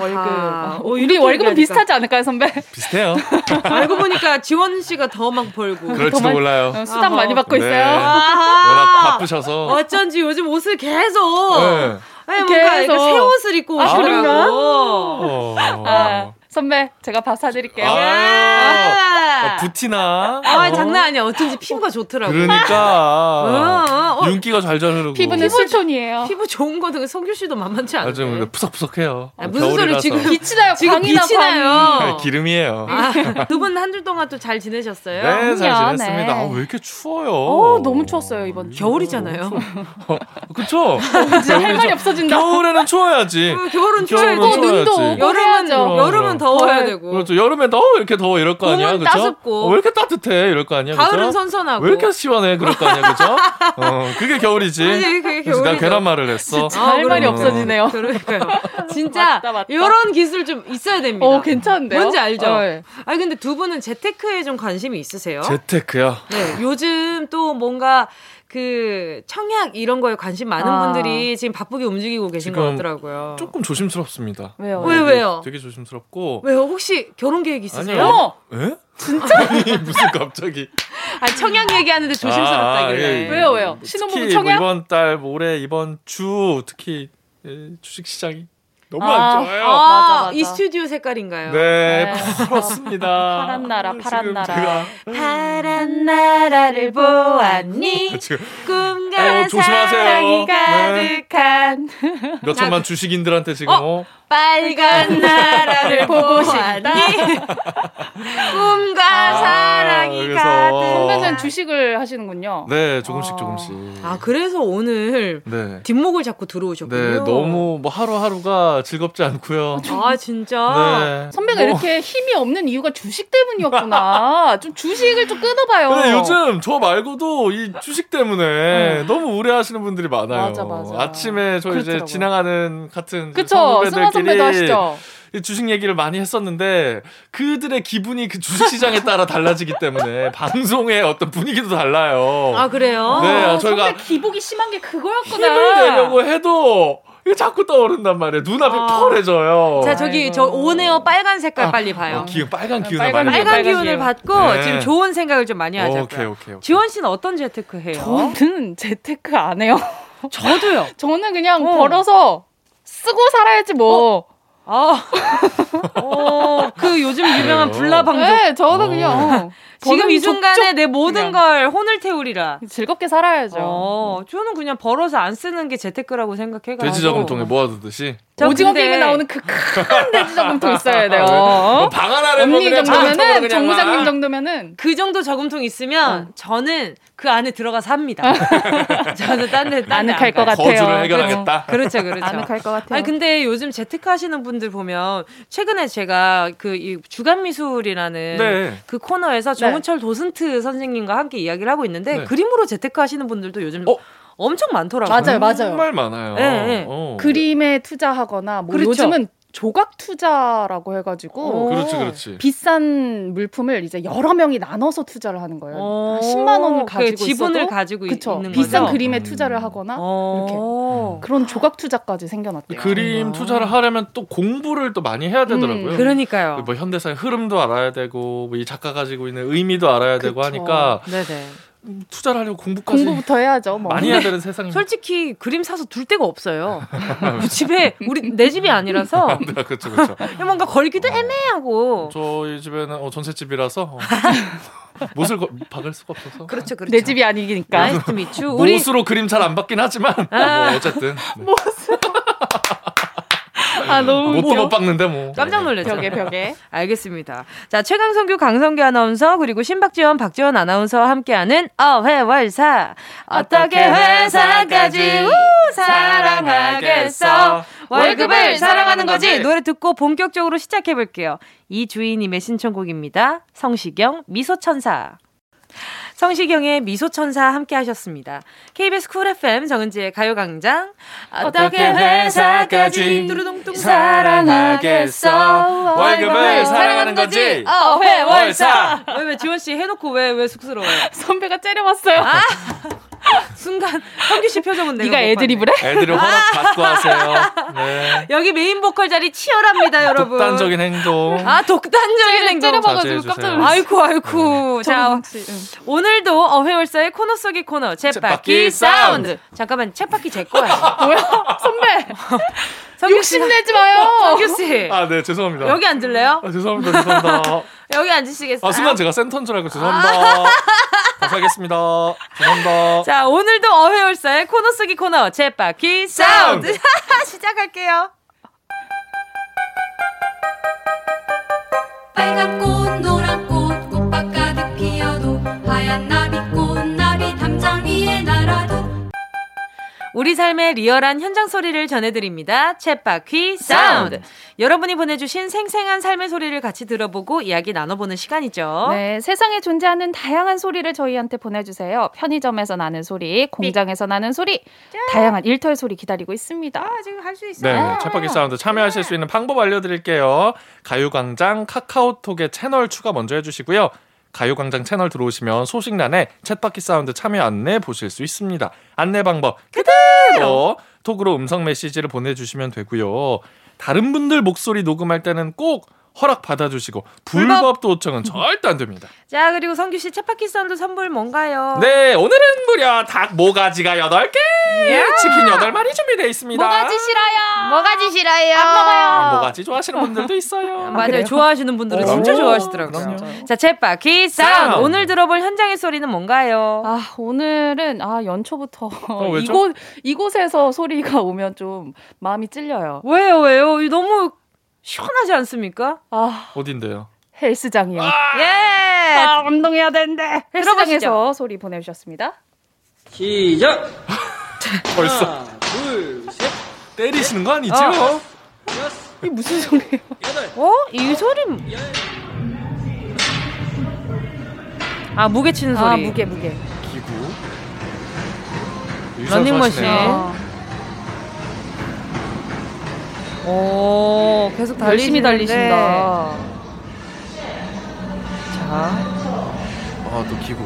E: 월급. 어, 우리 월급은 비슷하지 않을까요, 선배?
D: 비슷해요.
A: 알고 보니까 지원 씨가 더 막 벌고.
D: 그럴지도 몰라요.
E: 어, 수당 아하. 많이 받고 있어요. 네.
D: 워낙 바쁘셔서.
A: 어쩐지 요즘 옷을 계속. 네. 아니, 뭔가
E: 계속.
A: 새 옷을 입고 오시더라고.
E: 아, 어. 아, 선배, 제가 밥 사드릴게요.
D: 아, 부티나.
A: 아, 장난 아니야. 어쩐지 피부가 좋더라고.
D: 그러니까.
A: 어, 어.
D: 윤기가 잘잘 흐르고.
E: 피부는 술톤이에요.
A: 피부 좋은 거는 성규 씨도 만만치 않아요.
D: 아주 근데 푸석푸석해요.
A: 아, 무슨 소리 지금
E: 빛이 나요.
A: 지금 빛이 나요.
D: 기름이에요.
A: 아, 두분 한 주 동안 또 잘 지내셨어요?
D: 네, 잘 지냈습니다. 네. 아, 왜 이렇게 추워요?
E: 어, 너무 추웠어요, 이번
A: 주. 겨울이잖아요.
D: 어, 그쵸?
E: 진짜 할 말이 없어진다.
D: 겨울에는 추워야지.
A: 어, 겨울은 추워야지.
E: 또 눈도
A: 여름은. 여름은 더워야 되고.
D: 그렇죠. 여름엔 더 이렇게 더워 이럴 거 아니야, 그렇죠?
A: 따숩고.
D: 어, 왜 이렇게 따뜻해 이럴 거 아니야, 그렇죠?
A: 가을은 선선하고.
D: 왜 이렇게 시원해 그럴 거 아니야, 그죠? 어, 그게 겨울이지.
A: 그게, 그게 겨울이죠.
D: 괜한 말을 했어.
E: 진짜 할 말이
A: 어,
E: 없어지네요.
A: 그러니까요. 진짜
E: 맞다, 맞다.
A: 이런 기술 좀 있어야 됩니다.
E: 어, 괜찮은데요?
A: 뭔지 알죠?
E: 어, 네.
A: 아니 근데 두 분은 재테크에 좀 관심이 있으세요?
D: 재테크요?
A: 네, 요즘 또 뭔가 그 청약 이런 거에 관심 많은
E: 아.
A: 분들이 지금 바쁘게 움직이고 계신 것 같더라고요.
D: 조금 조심스럽습니다.
E: 왜요?
A: 왜 왜요?
D: 되게 조심스럽고.
A: 왜요? 혹시 결혼 계획 있으세요?
D: 아니요. 에? 진짜? 무슨 갑자기?
A: 아 청약 얘기하는데 조심스럽다길래.
D: 아, 예.
E: 왜요, 왜요? 신혼부부?
D: 뭐 이번 달, 올해 이번 주 특히 예, 주식 시장이 너무
E: 아.
D: 안 좋아요.
A: 아,
E: 맞아, 맞아.
A: 이 스튜디오 색깔인가요?
D: 네,
E: 네.
D: 그렇습니다.
E: 파란 나라, 파란 나라.
D: 제가
A: 파란 나라를 보았니?
D: 지금
A: 꿈과
D: 어.
A: 사랑이
D: 네.
E: 가득한
D: 몇 천만 주식인들한테 지금 어?
A: 빨간 나라를 보고 싶니? 꿈과
D: 아,
A: 사랑이
D: 그래서-
A: 가득.
E: 선배는 주식을 하시는군요.
D: 네, 조금씩
E: 아.
D: 조금씩.
A: 아 그래서 오늘
D: 네.
A: 뒷목을 잡고 들어오셨군요.
D: 네, 너무 뭐 하루하루가 즐겁지 않고요.
A: 아 진짜.
D: 네.
E: 선배가
D: 뭐-
E: 이렇게 힘이 없는 이유가 주식 때문이었구나. 좀 주식을 좀 끊어봐요.
D: 근데 요즘 저 말고도 이 주식 때문에 너무 우려하시는 분들이 많아요.
E: 맞아, 맞아.
D: 침에 저 이제
E: 그렇더라고요.
D: 지나가는 같은
E: 그쵸. 승환 선배도 하시죠.
D: 이 주식 얘기를 많이 했었는데 그들의 기분이 그 주식 시장에 따라 달라지기 때문에 방송의 어떤 분위기도 달라요.
A: 아 그래요?
D: 네,
E: 아,
D: 저희가
E: 선배 기복이 심한 게 그거였구나.
D: 힘을 내려고 해도 이게 자꾸 떠오른단 말이에요. 눈앞이
A: 아.
D: 펄해져요.
A: 자 저기
E: 아이고.
A: 저 온에어 빨간 색깔 빨리 봐요.
D: 어, 기운, 빨간 기운을
E: 빨간
A: 빨간
E: 빨간
A: 기운을
E: 기운.
A: 받고
D: 네.
A: 지금 좋은 생각을 좀 많이 하자고요.
D: 오케이, 오케이, 오케이.
A: 지원 씨는 어떤 재테크 해요?
E: 저는 재테크 안 해요.
A: 저도요.
E: 저는 그냥
A: 어.
E: 벌어서 쓰고 살아야지 뭐.
A: 아, 어, 그 요즘 유명한
D: 그래요?
A: 불나 방송.
E: 네, 저는 그냥 어,
A: 지금
E: 저는
A: 이 순간에
E: 족족
A: 내 모든
E: 그냥.
A: 걸 혼을 태우리라.
E: 즐겁게 살아야죠.
A: 어, 저는 그냥 벌어서 안 쓰는 게 재테크라고 생각해가지고.
D: 돼지 저금통에 모아두듯이
A: 저
E: 오징어
A: 근데-
E: 게임에 나오는 그 큰 돼지 저금통 있어야 돼요.
D: 뭐방 하나를 뭐
E: 언니 정도면은 정부장님
D: 막.
E: 정도면은
A: 그 정도 저금통 있으면 저는 그 안에 들어가서 합니다. 저는 딴 데, 딴데
E: 아늑할 안것
A: 가요.
E: 같아요.
D: 거주를 해결하겠다.
A: 그렇죠, 그렇죠.
E: 아늑할 것 같아요.
A: 아니 근데 요즘 재테크 하시는 분들 보면 최근에 제가 그 이 주간 미술이라는
D: 네.
A: 그 코너에서 정은철 도슨트 선생님과 함께 이야기를 하고 있는데
D: 네.
A: 그림으로 재테크 하시는 분들도 요즘
D: 어?
A: 엄청 많더라고요.
E: 맞아요, 맞아요.
D: 정말 많아요.
A: 네, 네.
D: 어.
E: 그림에 투자하거나 뭐
A: 그렇죠.
E: 요즘은 조각 투자라고 해가지고
A: 오.
D: 그렇지, 그렇지.
E: 비싼 물품을 이제 여러 명이 나눠서 투자를 하는 거예요.
A: 어,
E: 10만 원을
A: 그
E: 가지고
A: 지분을
E: 있어도
A: 가지고 있-
E: 그쵸.
A: 있는
E: 비싼
A: 거죠.
E: 그림에
D: 음.
E: 투자를 하거나
A: 어.
E: 그런 조각 투자까지 생겨났대요.
D: 그림 투자를 하려면 또 공부를 또 많이 해야 되더라고요.
E: 음,
A: 그러니까요.
D: 뭐 현대사의 흐름도 알아야 되고 뭐 이 작가 가지고 있는 의미도 알아야 되고
E: 그쵸.
D: 하니까
A: 네네.
D: 음, 투자를 하려고 공부까지
E: 공부부터 해야죠. 뭐.
D: 많이 해야 되는 세상입니다.
A: 솔직히 그림 사서 둘 데가 없어요. 집에 우리 내 집이 아니라서
D: 네, 그렇죠, 그렇죠.
A: 뭔가 걸기도 애매하고.
D: 저희 집에는 어, 전셋집이라서 어, 못을 거- 박을 수가 없어서
A: 그렇죠, 그렇죠.
E: 내 집이 아니니까.
A: Nice to meet you. 우리
D: 못으로 그림 잘 안 박긴 하지만
A: 아.
D: 뭐 어쨌든 네.
E: 아, 너무
D: 못도 못 박는데 뭐.
A: 깜짝 놀랐죠.
E: 벽에 벽에.
A: 알겠습니다. 자, 최강성규 강성규 아나운서 그리고 신박지원 박지원 아나운서와 함께하는 어회월사. 어떻게 회사까지 우, 사랑하겠어. 월급을 사랑하는 거지. 노래 듣고 본격적으로 시작해 볼게요. 이주희님의 신청곡입니다. 성시경 미소천사. 성시경의 미소천사 함께 하셨습니다. KBS 쿨 FM 정은지의 가요광장. 어떻게 회사까지 뚜루둥둥 사랑하겠어. 월급을 사랑하는 거지. 어, 회월사. 왜, 왜, 지원씨 해놓고 왜, 왜 쑥스러워요?
E: 선배가 째려봤어요. 아!
A: 순간 성규 씨 표정은
E: 내가 네가 애드립을 해?
D: 애드립 허락 받고 하세요. 네.
A: 여기 메인 보컬 자리 치열합니다, 여러분.
D: 독단적인 행동.
A: 아, 독단적인 행동.
E: 째려봐가지고 깜짝 놀랐어요.
A: 아이고, 아이고. 자, 응. 오늘도 어회월사의 코너 속의 코너, 챗바퀴 사운드. 잠깐만, 챗바퀴 제 거야.
E: 뭐야? 선배! 욕심내지 마요.
A: 성규 씨.
D: 아, 네, 죄송합니다.
A: 여기 앉을래요?
D: 아, 죄송합니다. 죄송합니다.
A: 여기 앉으시겠어요?
D: 아, 순간 제가 센터인 줄 알고 죄송합니다. 다시 하겠습니다. 죄송합니다.
A: 자, 오늘도 어회월사의 코너 속의 코너 챗바퀴 사운드. 시작할게요.
F: 빨간 꽃, 노란 꽃, 꽃밭 가득 피어도 하얀 나비꽃, 나비 담장 위에 날아도
A: 우리 삶의 리얼한 현장 소리를 전해드립니다. 챗바퀴 사운드. 여러분이 보내주신 생생한 삶의 소리를 같이 들어보고 이야기 나눠보는 시간이죠.
E: 네, 세상에 존재하는 다양한 소리를 저희한테 보내주세요. 편의점에서 나는 소리, 공장에서 나는 소리, 다양한 일터의 소리 기다리고 있습니다.
A: 아, 지금 할 수 있어요.
D: 네, 챗바퀴 사운드 참여하실 수 있는 방법 알려드릴게요. 가요광장 카카오톡에 채널 추가 먼저 해주시고요. 가요광장 채널 들어오시면 소식란에 챗바퀴 사운드 참여 안내 보실 수 있습니다. 안내 방법 그대로 톡으로 음성 메시지를 보내주시면 되고요. 다른 분들 목소리 녹음할 때는 꼭 허락 받아주시고 불법 도청은 절대 안 됩니다.
A: 자 그리고 성규 씨 사운드 선물 뭔가요?
D: 네 오늘은 무려 닭 모가지가 8개 예. 치킨 8마리 준비되어 있습니다.
E: 모가지 싫어요.
A: 모가지 싫어요.
E: 안 먹어요.
D: 모가지 좋아하시는 분들도 있어요.
A: 맞아요. 좋아하시는 분들은 오, 진짜 좋아하시더라고요. 자 사운드 오늘 들어볼 현장의 소리는 뭔가요?
E: 아 오늘은 아 연초부터 어, 이곳 이곳에서 소리가 오면 좀 마음이 찔려요.
A: 왜요 왜요? 너무 시원하지 않습니까?
D: 아 어딘데요?
E: 헬스장이요. 아~
A: 예.
E: 아, 운동해야 되는데. 헬스장에서 소리 보내주셨습니다.
G: 시작.
D: 벌써. 하나, 둘, 셋. 때리시는 거 아니죠? 어.
E: 이 무슨 소리예요?
A: 어? 이 소리. 아 무게 치는 소리.
E: 아 무게 무게.
D: 기구.
A: 러닝머신. 오, 계속
E: 열심히 달리신다.
A: 자.
D: 아, 또 기구.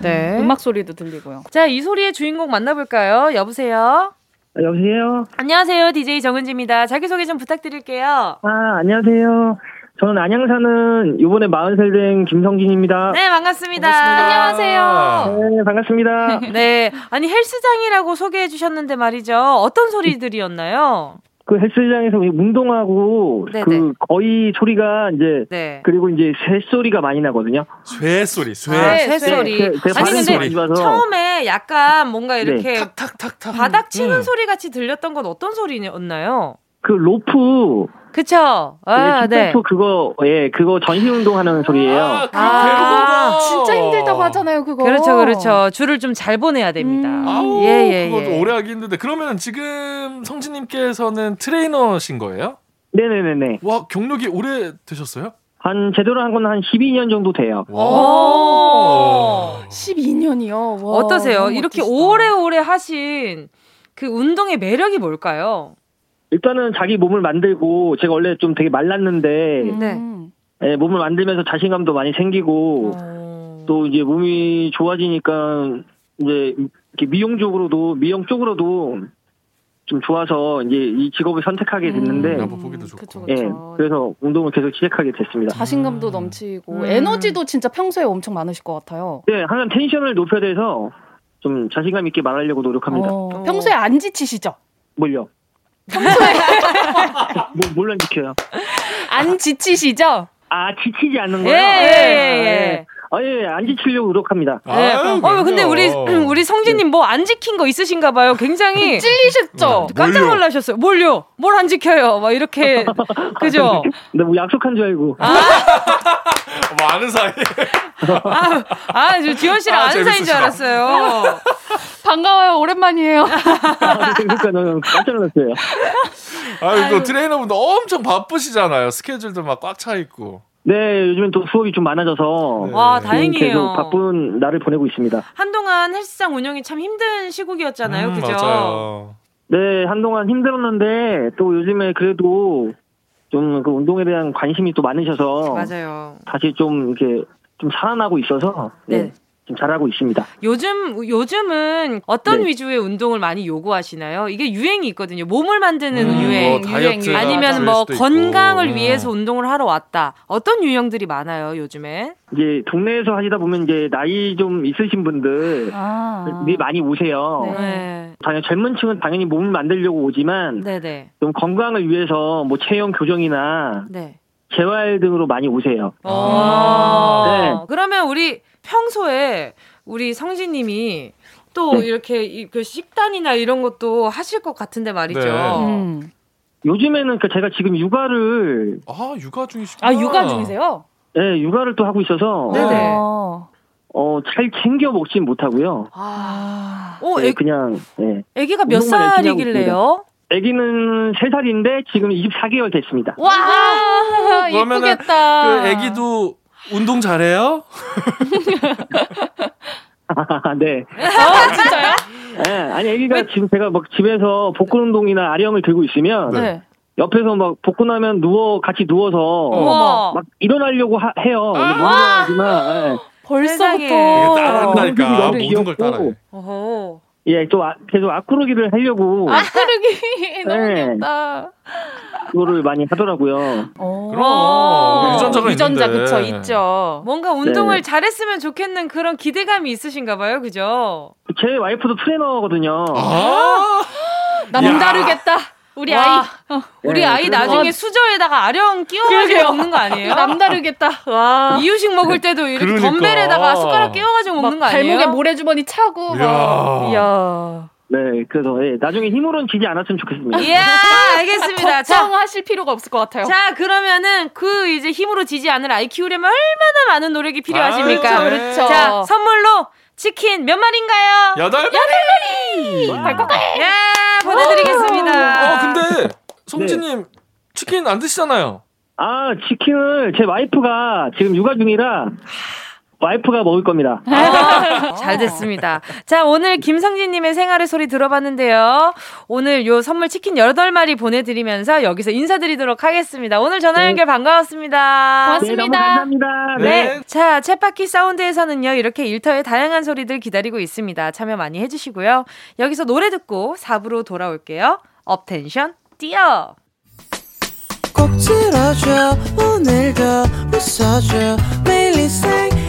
A: 네.
E: 음악 소리도 들리고요.
A: 자, 이 소리의 주인공 만나볼까요? 여보세요?
H: 아, 여보세요?
A: 안녕하세요. DJ 정은지입니다. 자기소개 좀 부탁드릴게요.
H: 아, 안녕하세요. 저는 안양 사는 요번에 40살 된 김성진입니다.
A: 네, 반갑습니다.
E: 반갑습니다.
H: 안녕하세요. 네, 반갑습니다.
A: 네. 아니, 헬스장이라고 소개해 주셨는데 말이죠. 어떤 소리들이었나요?
H: 그 헬스장에서 운동하고 네네. 그 거의 소리가 이제 네. 그리고 이제 새 소리가 많이 나거든요.
D: 쇠 소리, 쇠.
A: 아, 쇠 소리. 네, 아니 근데 소리. 처음에 약간 뭔가 네. 이렇게 네. 탁탁탁탁 바닥 치는 음. 소리 같이 들렸던 건 어떤 소리였나요?
H: 그 로프
A: 그쵸. 아,
H: 네. 그거, 예, 그거 전신 운동하는 소리예요. 아,
E: 아, 진짜 힘들다고 하잖아요, 그거.
A: 그렇죠, 그렇죠. 줄을 좀 잘 보내야 됩니다. 음.
D: 아우, 예, 예, 그것도 예. 오래 하기 힘든데. 그러면 지금 성진님께서는 트레이너신 거예요?
H: 네네네네.
D: 와, 경력이 오래 되셨어요?
H: 한, 제대로 한 건 한 12년 정도 돼요.
E: 와. 12년이요? 와,
A: 어떠세요? 이렇게 오래오래 하신 그 운동의 매력이 뭘까요?
H: 일단은 자기 몸을 만들고 제가 원래 좀 되게 말랐는데 네. 네, 몸을 만들면서 자신감도 많이 생기고 어... 또 이제 몸이 좋아지니까 이제 이렇게 미용 쪽으로도 미용 쪽으로도 좀 좋아서 이제 이 직업을 선택하게 됐는데
D: 음, 보기도 좋고
H: 그쵸, 그쵸. 예, 그래서 운동을 계속 시작하게 됐습니다.
E: 자신감도 넘치고 음. 에너지도 진짜 평소에 엄청 많으실 것 같아요.
H: 네, 항상 텐션을 높여야 돼서 좀 자신감 있게 말하려고 노력합니다. 어,
E: 평소에 안 지치시죠?
H: 뭘요?
E: 평소에
H: 뭐, 물론 지켜요.
E: 안 지치시죠?
H: 아 지치지 않는 거요?
A: 예, 예, 예.
H: 아, 예, 안 지키려고 노력합니다.
A: 네. 아유, 어, 근데 우리, 우리 성진님 뭐 안 지킨 거 있으신가 봐요. 굉장히.
E: 찔리셨죠?
A: 네. 깜짝 놀라셨어요. 뭘요? 뭘 안 지켜요? 막 이렇게. 그죠?
H: 네, 뭐 약속한 줄 알고. 아.
D: 뭐 아는 사이.
A: 아, 아, 저 지원 씨랑 아, 아는 사이인 줄 알았어요.
E: 반가워요. 오랜만이에요.
H: 아, 그러니까 너무 깜짝 놀랐어요.
D: 아유, 또 트레이너분도 엄청 바쁘시잖아요. 스케줄도 막 꽉 차 있고.
H: 네, 요즘엔 또 수업이 좀 많아져서
A: 네. 와 다행이에요.
H: 계속 바쁜 날을 보내고 있습니다.
A: 한동안 헬스장 운영이 참 힘든 시국이었잖아요,
D: 음,
A: 그죠?
D: 맞아요.
H: 네, 한동안 힘들었는데 또 요즘에 그래도 좀 그 운동에 대한 관심이 또 많으셔서
A: 맞아요.
H: 다시 좀 이렇게 좀 살아나고 있어서 네. 네. 좀 잘하고 있습니다.
A: 요즘 요즘은 어떤 네. 위주의 운동을 많이 요구하시나요? 이게 유행이 있거든요. 몸을 만드는 음, 유행, 뭐 유행 아니면 뭐 건강을 있고. 위해서 운동을 하러 왔다. 어떤 유형들이 많아요 요즘에?
H: 이제 동네에서 하시다 보면 이제 나이 좀 있으신 분들이 아. 많이 오세요. 네. 당연 젊은층은 당연히 몸을 만들려고 오지만 네네. 좀 건강을 위해서 뭐 체형 교정이나 네. 재활 등으로 많이 오세요.
A: 아~ 네. 그러면 우리 평소에 우리 성진님이 또 네. 이렇게 그 식단이나 이런 것도 하실 것 같은데 말이죠. 네. 음.
H: 요즘에는 그 제가 지금 육아를
D: 아 육아 중이시구나.
A: 아 육아 중이세요?
H: 네, 육아를 또 하고 있어서 네네. 어, 잘 챙겨 먹진 못하고요.
A: 아,
H: 오, 네, 애, 그냥, 네.
A: 아기가 몇 살이길래요?
H: 아기는 3살인데 지금 24개월 됐습니다.
A: 와, 그러면은 이쁘겠다.
D: 그 아기도 운동 잘해요?
H: 아, 네.
A: 아, 진짜요?
H: 네, 아니, 애기가 왜? 지금 제가 막 집에서 복근 운동이나 아령을 들고 있으면, 네. 옆에서 막 복근하면 누워, 같이 누워서, 어. 막 일어나려고 하, 해요. 아~ 하지만, 네.
A: 벌써부터.
D: 따라한다니까. 모든 걸 따라해.
H: 예, 또 아, 계속 아쿠르기를 하려고.
A: 아쿠르기 너무 네. 귀엽다.
H: 그거를 많이 하더라고요.
D: 그럼 유전자가
A: 유전자
D: 있는데.
A: 그쵸 있죠. 뭔가 운동을 네. 잘했으면 좋겠는 그런 기대감이 있으신가 봐요, 그죠?
H: 제 와이프도 트레이너거든요.
D: 아~
A: 남다르겠다. 우리 와, 아이, 어, 우리 네, 아이 나중에 수저에다가 아령 끼워 가지고 먹는 거 아니에요?
E: 남다르겠다.
A: 와. 이유식 먹을 때도 이렇게 그러니까. 덤벨에다가 숟가락 끼워 가지고 먹는 거 아니에요?
E: 발목에 모래주머니 차고.
A: 이야. 이야.
H: 네, 그래서 예, 나중에 힘으로는 지지 않았으면 좋겠습니다.
A: 이야, 알겠습니다.
E: 걱정하실 필요가 없을 것 같아요.
A: 자, 그러면은 그 이제 힘으로 지지 않을 아이 키우려면 얼마나 많은 노력이 필요하십니까?
E: 아, 그렇죠.
A: 자, 선물로 치킨 몇 마리인가요?
D: 여덟 마리.
A: 여덟 마리. 갈것 예, 보내드리겠습니다.
D: 어, 근데 성진님 네. 치킨 안 드시잖아요.
H: 아, 치킨을 제 와이프가 지금 육아 중이라 와이프가 먹을 겁니다.
A: 아, 잘 됐습니다. 자, 오늘 김성진님의 생활의 소리 들어봤는데요. 오늘 요 선물 치킨 8마리 보내드리면서 여기서 인사드리도록 하겠습니다. 오늘 전화 연결 네. 반가웠습니다.
E: 고맙습니다. 네,
H: 감사합니다.
A: 네. 네. 자, 챗바퀴 사운드에서는요, 이렇게 일터의 다양한 소리들 기다리고 있습니다. 참여 많이 해주시고요. 여기서 노래 듣고 4부로 돌아올게요. 업텐션, 뛰어!
C: 꼭 들어줘, 오늘도 웃어줘, 매일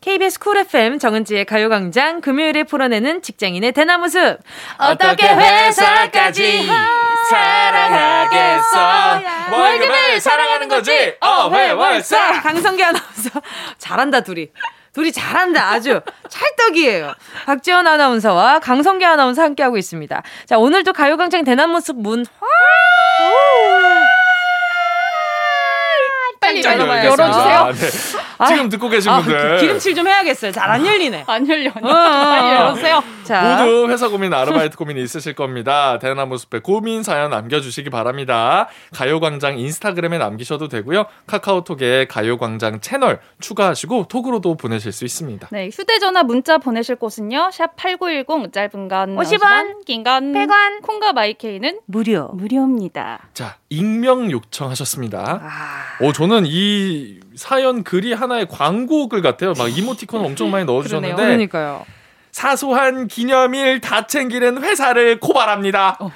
A: KBS 쿨 FM 정은지의 가요광장 금요일에 풀어내는 직장인의 대나무숲. 어떻게 회사까지 사랑하겠어?
D: 월급을 사랑하는 거지? 어회월사.
A: 강성기 아나운서. 잘한다 둘이. 둘이 잘한다 아주. 찰떡이에요. 박지원 아나운서와 강성기 아나운서 함께하고 있습니다. 자 오늘도 가요광장 대나무숲 문 화! 빨리 열어주세요. 아, 네.
D: 지금 듣고 계신 아, 분들
A: 기름칠 좀 해야겠어요. 잘 안 열리네.
E: 안 열려. 어, 빨리 열어주세요.
D: 자. 모두 회사 고민, 아르바이트 고민이 있으실 겁니다. 대나무 숲에 고민 사연 남겨주시기 바랍니다. 가요광장 인스타그램에 남기셔도 되고요. 카카오톡에 가요광장 채널 추가하시고 톡으로도 보내실 수 있습니다.
E: 네, 휴대전화 문자 보내실 곳은요. 샵 #8910 짧은 건
A: 50원,
E: 긴건
A: 100원,
E: 콩과 마이케이는
A: 무료,
E: 무료입니다.
D: 자, 익명 요청하셨습니다. 아... 오, 저는 이 사연 글이 하나의 광고 글 같아요. 막 이모티콘 엄청 많이 넣어주셨는데.
A: 그러니까요.
D: 사소한 기념일 다 챙기는 회사를 고발합니다. 어.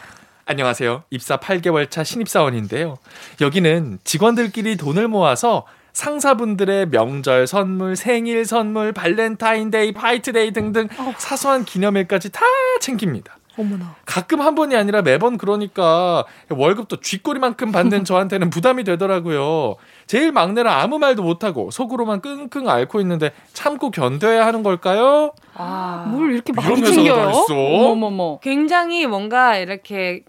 D: 안녕하세요. 입사 8개월 차 신입사원인데요. 여기는 직원들끼리 돈을 모아서 상사분들의 명절 선물, 생일 선물, 발렌타인데이, 화이트데이 등등 어. 사소한 기념일까지 다 챙깁니다.
A: 어머나.
D: 가끔 한 번이 아니라 매번 그러니까 월급도 쥐꼬리만큼 받는 저한테는 부담이 되더라고요. 제일 막내라 아무 말도 못하고 속으로만 끙끙 앓고 있는데 참고 견뎌야 하는 걸까요?
E: 아, 뭘 이렇게 많이 챙겨요?
A: 어머머머. 굉장히 뭔가 이렇게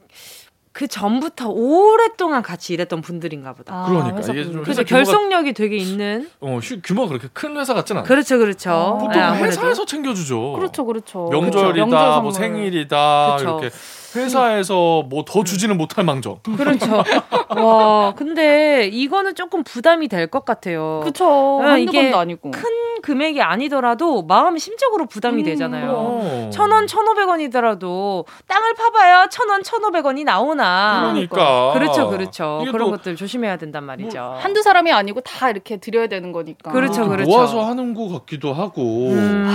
A: 그 전부터 오랫동안 같이 일했던 분들인가 보다.
D: 아, 그러니까 이게
A: 좀 그래서 결속력이 되게 있는.
D: 어 규모가 그렇게 큰 회사 같진 않아.
A: 그렇죠, 그렇죠.
D: 어. 보통 네, 회사에서 챙겨주죠.
E: 그렇죠, 그렇죠.
D: 명절이다, 그렇죠. 뭐 생일이다 그렇죠. 이렇게 회사에서 뭐 더 주지는 못할 망정.
A: 그렇죠. 와, 근데 이거는 조금 부담이 될 것 같아요.
E: 그렇죠. 한두 번도 아니고.
A: 큰 금액이 아니더라도 마음 심적으로 부담이 음, 되잖아요. 천 원, 천오백 원이더라도 땅을 파봐야 천 원, 천오백 원이 나오나.
D: 그러니까.
A: 그렇죠, 그렇죠. 그런 것들 조심해야 된단 말이죠. 뭐,
E: 한두 사람이 아니고 다 이렇게 드려야 되는 거니까.
A: 그렇죠, 그렇죠.
D: 모아서 하는 것 같기도 하고 음.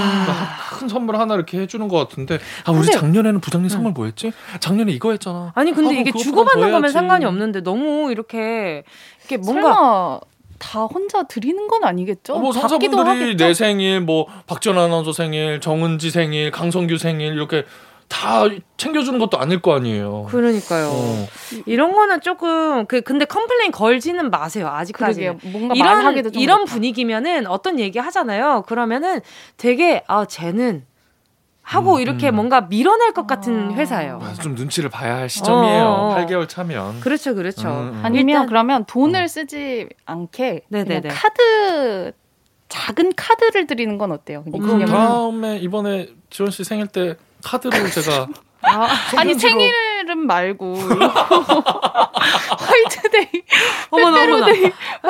D: 큰 선물 하나 이렇게 해주는 것 같은데 아 우리 작년에는 부장님 선물 뭐였지? 작년에 이거 했잖아.
A: 아니 근데 아, 이게 주고받는 거면 상관이 없는데 너무 이렇게 이게 뭔가
E: 다 혼자 드리는 건 아니겠죠?
D: 어, 뭐 상사분들이 내 생일, 뭐 박전 아나운서 생일, 정은지 생일, 강성규 생일 이렇게 다 챙겨주는 것도 아닐 거 아니에요.
A: 그러니까요. 어. 이런 거는 조금 그 근데 complain 걸지는 마세요. 아직까지.
E: 뭔가 이런
A: 이런 분위기면은 어떤 얘기 하잖아요. 그러면은 되게 아 쟤는 하고 음, 이렇게 음. 뭔가 밀어낼 것 같은 아. 회사예요.
D: 아, 좀 눈치를 봐야 할 시점이에요. 어. 8개월 차면.
A: 그렇죠, 그렇죠.
E: 음, 음. 아니면 일단, 그러면 돈을 어. 쓰지 않게 네네네. 카드 작은 카드를 드리는 건 어때요?
D: 어, 그럼 다음에 이번에 지원 씨 생일 때 카드를 제가
E: 아, 아니 생일은 말고 화이트데이,
A: 어머나 어머나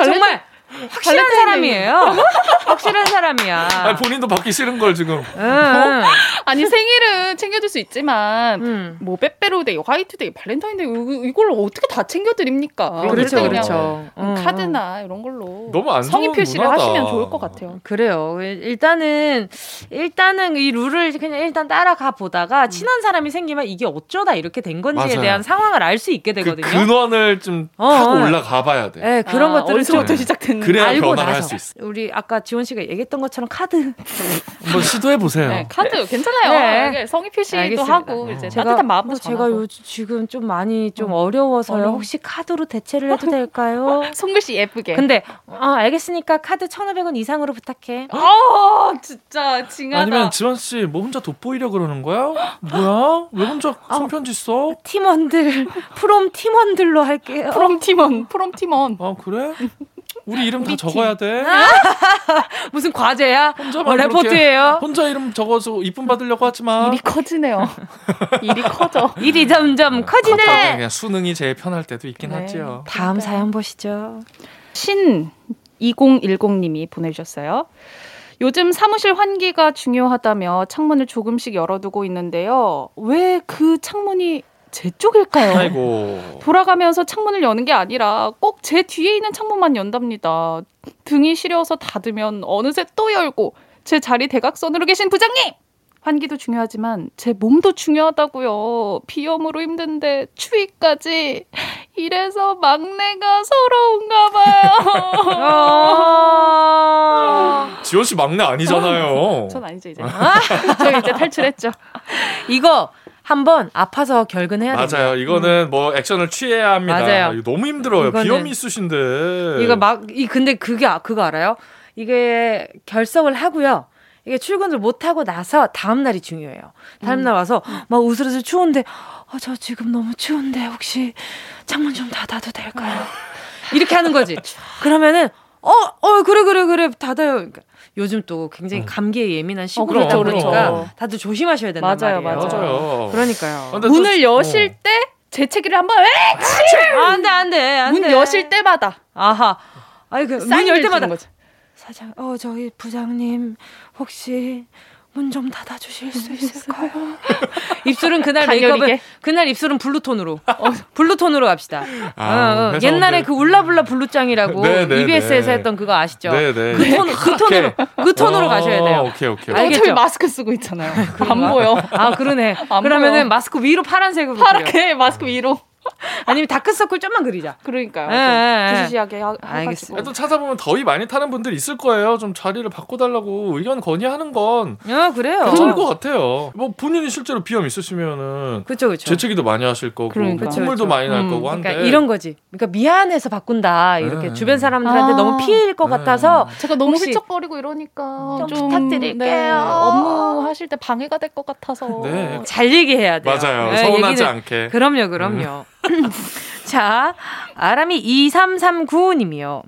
A: 정말 확실한 사람이에요. 확실한 사람이야.
D: 아니, 본인도 받기 싫은 걸 지금.
E: 어? 아니 생일은 챙겨줄 수 있지만 음. 뭐 빼빼로데이, 화이트데이, 발렌타인데이 이걸 어떻게 다 챙겨드립니까?
A: 그렇죠, 그렇죠.
E: 음. 카드나 이런 걸로
D: 너무 안
E: 성의 표시를 문화다. 하시면 좋을 것 같아요.
A: 그래요. 일단은 일단은 이 룰을 그냥 일단 따라가 보다가 음. 친한 사람이 생기면 이게 어쩌다 이렇게 된 건지에 맞아요. 대한 상황을 알 수 있게 그 되거든요.
D: 그 근원을 좀 어, 타고 올라가 봐야 돼.
A: 네, 그런 아, 것들을
E: 어디서부터 시작된
D: 음, 그래야 알고 변화를 할수 있어.
A: 우리 아까 지원 씨가 얘기했던 것처럼 카드
D: 한번 시도해 보세요. 네,
E: 카드 괜찮아요. 네. 성의 표시도 알겠습니다. 하고 네. 이제 제가, 따뜻한 마음도
A: 제가 요즘 지금 좀 많이 좀 어. 려워서요 혹시 카드로 대체를 해도 될까요?
E: 송글 씨 예쁘게.
A: 근데 아, 알겠으니까 카드 1,500원 이상으로 부탁해.
E: 아, 진짜 징하다.
D: 아니면 지원 씨 뭐 혼자 돋보이려 그러는 거야? 뭐야? 왜 혼자 아, 손편지 써?
A: 팀원들 프롬 팀원들로 할게요.
E: 프롬 팀원, 프롬 팀원.
D: 아 그래? 우리 이름 다 적어야 돼.
A: 무슨 과제야?
D: 혼자
A: 어, 레포트예요.
D: 혼자 이름 적어서 이쁨 받으려고 하지 마.
E: 일이 커지네요. 일이 커져.
A: 일이 점점 커지네.
D: 그냥 수능이 제일 편할 때도 있긴 네. 하죠.
A: 다음. 사연 보시죠.
E: 신 2010님이 보내주셨어요. 요즘 사무실 환기가 중요하다며 창문을 조금씩 열어두고 있는데요. 왜 그 창문이 제 쪽일까요?
D: 아이고.
E: 돌아가면서 창문을 여는 게 아니라 꼭 제 뒤에 있는 창문만 연답니다. 등이 시려서 닫으면 어느새 또 열고 제 자리 대각선으로 계신 부장님! 환기도 중요하지만 제 몸도 중요하다고요. 비염으로 힘든데 추위까지 이래서 막내가 서러운가 봐요.
D: 아. 지원 씨 막내 아니잖아요.
E: 전 아니죠 이제. 저 이제 탈출했죠.
A: 이거 한번 아파서 결근해야 돼요.
D: 맞아요. 이거는 음. 뭐 액션을 취해야 합니다. 맞아요. 이거 너무 힘들어요. 비염이 있으신데.
A: 이거 막 이 근데 그게 아, 그거 알아요? 이게 결석을 하고요. 이게 출근을 못 하고 나서 다음 날이 중요해요. 다음 음. 날 와서 막 으스러슬 추운데 아, 저 지금 너무 추운데 혹시 창문 좀 닫아도 될까요? 이렇게 하는 거지. 그러면은 어, 어, 그래, 그래, 그래, 닫아요. 그러니까 요즘 또 굉장히 음. 감기에 예민한 시국이다 어, 보니까 그렇죠. 다들 조심하셔야 된단
E: 맞아요,
A: 말이에요.
D: 맞아요.
A: 그러니까요.
E: 문을 여실 어. 때 재채기를 한번
A: 안돼 안돼
E: 안돼 문 여실 때마다
A: 아하 아니 그문 열 때마다. 사장 어 저희 부장님 혹시 문 좀 닫아주실 수 있을까요? 입술은 그날 메이크업은 그날 입술은 블루톤으로 어, 블루톤으로 갑시다. 아, 어, 어. 옛날에 그 울라블라 블루짱이라고 네, 네, EBS에서 네. 했던 그거 아시죠? 네, 네. 그, 톤, 그 톤으로 그 톤으로 어, 가셔야 돼요.
D: 오케이 오케이.
E: 알겠죠? 마스크 쓰고 있잖아요. 안 보여.
A: 아 그러네. 그러면은 보여. 마스크 위로 파란색으로
E: 파랗게 마스크 위로.
A: 아니면 다크서클 좀만 그리자.
E: 그러니까요. 예, 부시시하게 알겠습니다.
D: 또 찾아보면 더위 많이 타는 분들 있을 거예요. 좀 자리를 바꿔달라고 의견 건의하는 건.
A: 아 그래요.
D: 괜찮을 것 같아요. 뭐 본인이 실제로 비염 있으시면은.
A: 그렇죠, 그렇죠.
D: 재채기도 많이 하실 거고, 그러니까. 콧물도 많이 날 음, 거고 한데.
A: 그러니까 이런 거지. 그러니까 미안해서 바꾼다. 이렇게 네. 주변 사람들한테 아. 너무 피해일 것 네. 같아서
E: 제가 너무 훌쩍거리고 이러니까
A: 좀, 좀 부탁드릴게요. 네,
E: 업무 하실 때 방해가 될 것 같아서.
A: 네. 잘 얘기해야 돼요.
D: 맞아요. 네, 서운하지 얘기는, 않게.
A: 그럼요, 그럼요. 자, 아람이 2339님이요.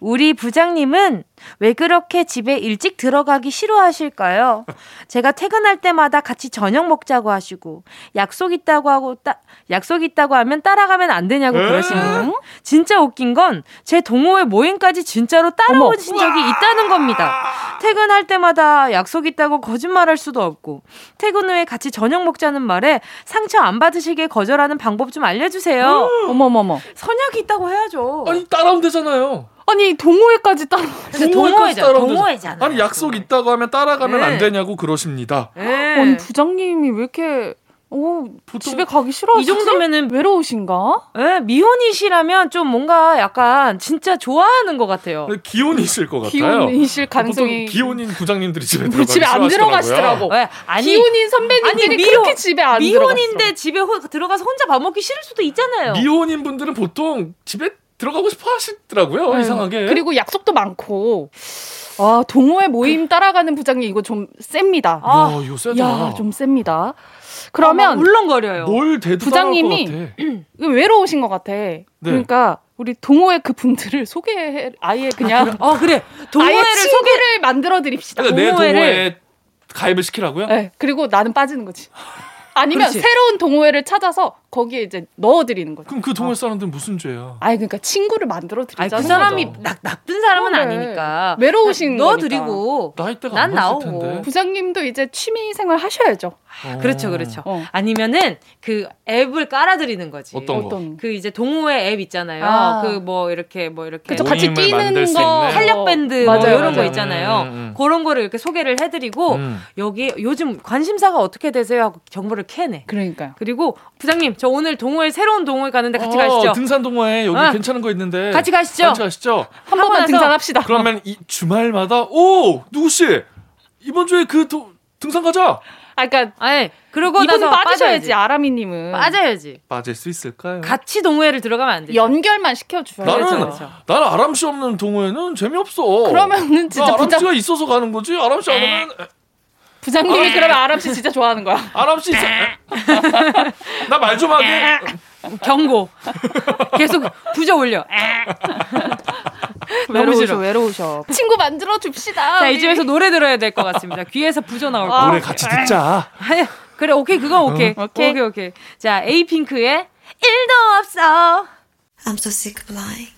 A: 우리 부장님은 왜 그렇게 집에 일찍 들어가기 싫어하실까요? 제가 퇴근할 때마다 같이 저녁 먹자고 하시고 약속 있다고 하고 따, 약속 있다고 하면 따라가면 안 되냐고 그러시는 진짜 웃긴 건 제 동호회 모임까지 진짜로 따라오신 적이 있다는 겁니다. 퇴근할 때마다 약속 있다고 거짓말할 수도 없고 퇴근 후에 같이 저녁 먹자는 말에 상처 안 받으시게 거절하는 방법 좀 알려주세요.
E: 어머머머
A: 선약이 있다고 해야죠.
D: 아니 따라오면 되잖아요.
E: 아니 동호회까지 따라
A: 동호회잖아. 동호회잖아.
D: 아니 약속 있다고 하면 따라가면 네. 안 되냐고 그러십니다.
E: 네. 아니 부장님이 왜 이렇게 오, 집에 가기 싫어.
A: 이 정도면은
E: 외로우신가?
A: 네, 미혼이시라면 좀 뭔가 약간 진짜 좋아하는 것 같아요.
D: 기혼이실 것 같아요.
E: 기혼이실 가능성이.
D: 기혼인 부장님들이 집에 들어가
E: 집에 안 들어가시더라고. 네, 아니, 기혼인 선배님들이 아니, 미혼, 그렇게 집에 안
A: 미혼인데
E: 들어갔어.
A: 집에 호, 들어가서 혼자 밥 먹기 싫을 수도 있잖아요.
D: 미혼인 분들은 보통 집에 들어가고 싶어 하시더라고요. 네. 이상하게.
E: 그리고 약속도 많고. 아, 동호회 모임 따라가는 부장님 이거 좀 셉니다.
D: 아, 아 이거 세다.
E: 야, 좀 셉니다. 그러면 아,
A: 울렁거려요.
D: 뭘
E: 부장님이 외로우신 것 같아. 네. 그러니까 우리 동호회 그 분들을 소개 아예 그냥
A: 아, 그래. 동호회를
E: 소개를 만들어 드립시다.
D: 그러니까 동호회를 내 동호회 가입을 시키라고요?
E: 네. 그리고 나는 빠지는 거지. 아니면 그렇지. 새로운 동호회를 찾아서 거기에 이제 넣어드리는 거죠.
D: 그럼 그 동호회 어. 사람들은 무슨 죄야?
E: 아니 그러니까 친구를 만들어 드리자.
A: 그 사람이 나, 나쁜 사람은 그래. 아니니까
E: 외로우신
A: 넣어드리고
D: 나이대가 난 나오고 텐데.
E: 부장님도 이제 취미 생활 하셔야죠.
A: 어. 그렇죠, 그렇죠. 어. 아니면은 그 앱을 깔아드리는 거지.
D: 어떤 거? 어떤
A: 그 이제 동호회 앱 있잖아요. 아. 그뭐 이렇게 뭐 이렇게
E: 그쵸, 같이 뛰는 거,
A: 활력 밴드 뭐 맞아요, 이런 맞아요. 거 있잖아요. 음, 음, 음. 그런 거를 이렇게 소개를 해드리고 음. 여기 요즘 관심사가 어떻게 되세요 하고 정보를 캐내.
E: 그러니까요.
A: 그리고 부장님 저 오늘 동호회 새로운 동호회 가는데 같이 어, 가시죠.
D: 등산 동호회 여기 어. 괜찮은 거 있는데
A: 같이 가시죠.
D: 같이 가시죠.
E: 한 번만 등산합시다.
D: 그러면 이 주말마다 오 누구 씨 이번 주에 그 도, 등산 가자.
E: 아, 그러니까
A: 아니 그러고
E: 나서 빠져야지 아라미님은
A: 빠져야지.
D: 빠질 수 있을까요?
A: 같이 동호회를 들어가면 안 돼.
E: 연결만 시켜줘야
D: 나는 그렇죠. 나는 아람 씨 없는 동호회는 재미없어.
E: 그러면은 진짜
D: 아람 씨가 있어서 가는 거지. 아람 씨 안 오면
E: 부장님이 그러면 아람 씨 진짜 좋아하는 거야.
D: 아람 씨, 나 말 좀 하게.
A: 경고. 계속 부져 올려.
E: 외로우셔, 외로우셔. 친구 만들어 줍시다.
A: 자, 이쯤에서 노래 들어야 될 것 같습니다. 귀에서 부져 나올 거.
D: 노래 같이 듣자.
A: 그래, 오케이, 그건 오케이. 어. 오케이, 오케이, 오케이. 자, 에이핑크의 1도 없어. I'm so sick of lying.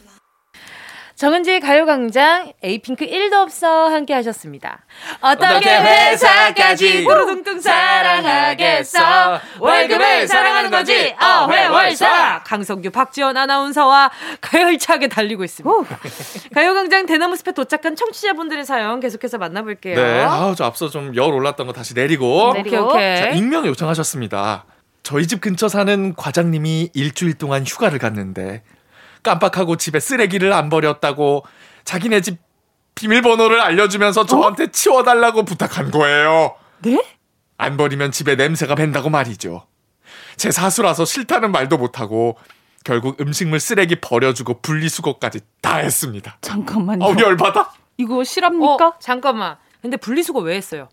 A: 정은지의 가요광장 에이핑크 1도 없어 함께 하셨습니다. 어떻게 회사까지 우르둥둥 사랑하겠어 월급을 사랑하는 거지 어회월사 강성규 박지원 아나운서와 가열차게 달리고 있습니다. 가요광장 대나무 숲에 도착한 청취자분들의 사연 계속해서 만나볼게요.
D: 네, 아우 저 앞서 좀 열 올랐던 거 다시 내리고,
A: 내리고. 오케이, 오케이.
D: 자, 익명 요청하셨습니다. 저희 집 근처 사는 과장님이 일주일 동안 휴가를 갔는데 깜빡하고 집에 쓰레기를 안 버렸다고 자기네 집 비밀번호를 알려주면서 저한테 어? 치워달라고 부탁한 거예요.
A: 네?
D: 안 버리면 집에 냄새가 밴다고 말이죠. 제 사수라서 싫다는 말도 못하고 결국 음식물 쓰레기 버려주고 분리수거까지 다 했습니다.
E: 잠깐만요.
D: 어, 열받아?
E: 이거 실합니까?
A: 어, 잠깐만. 근데 분리수거 왜 했어요?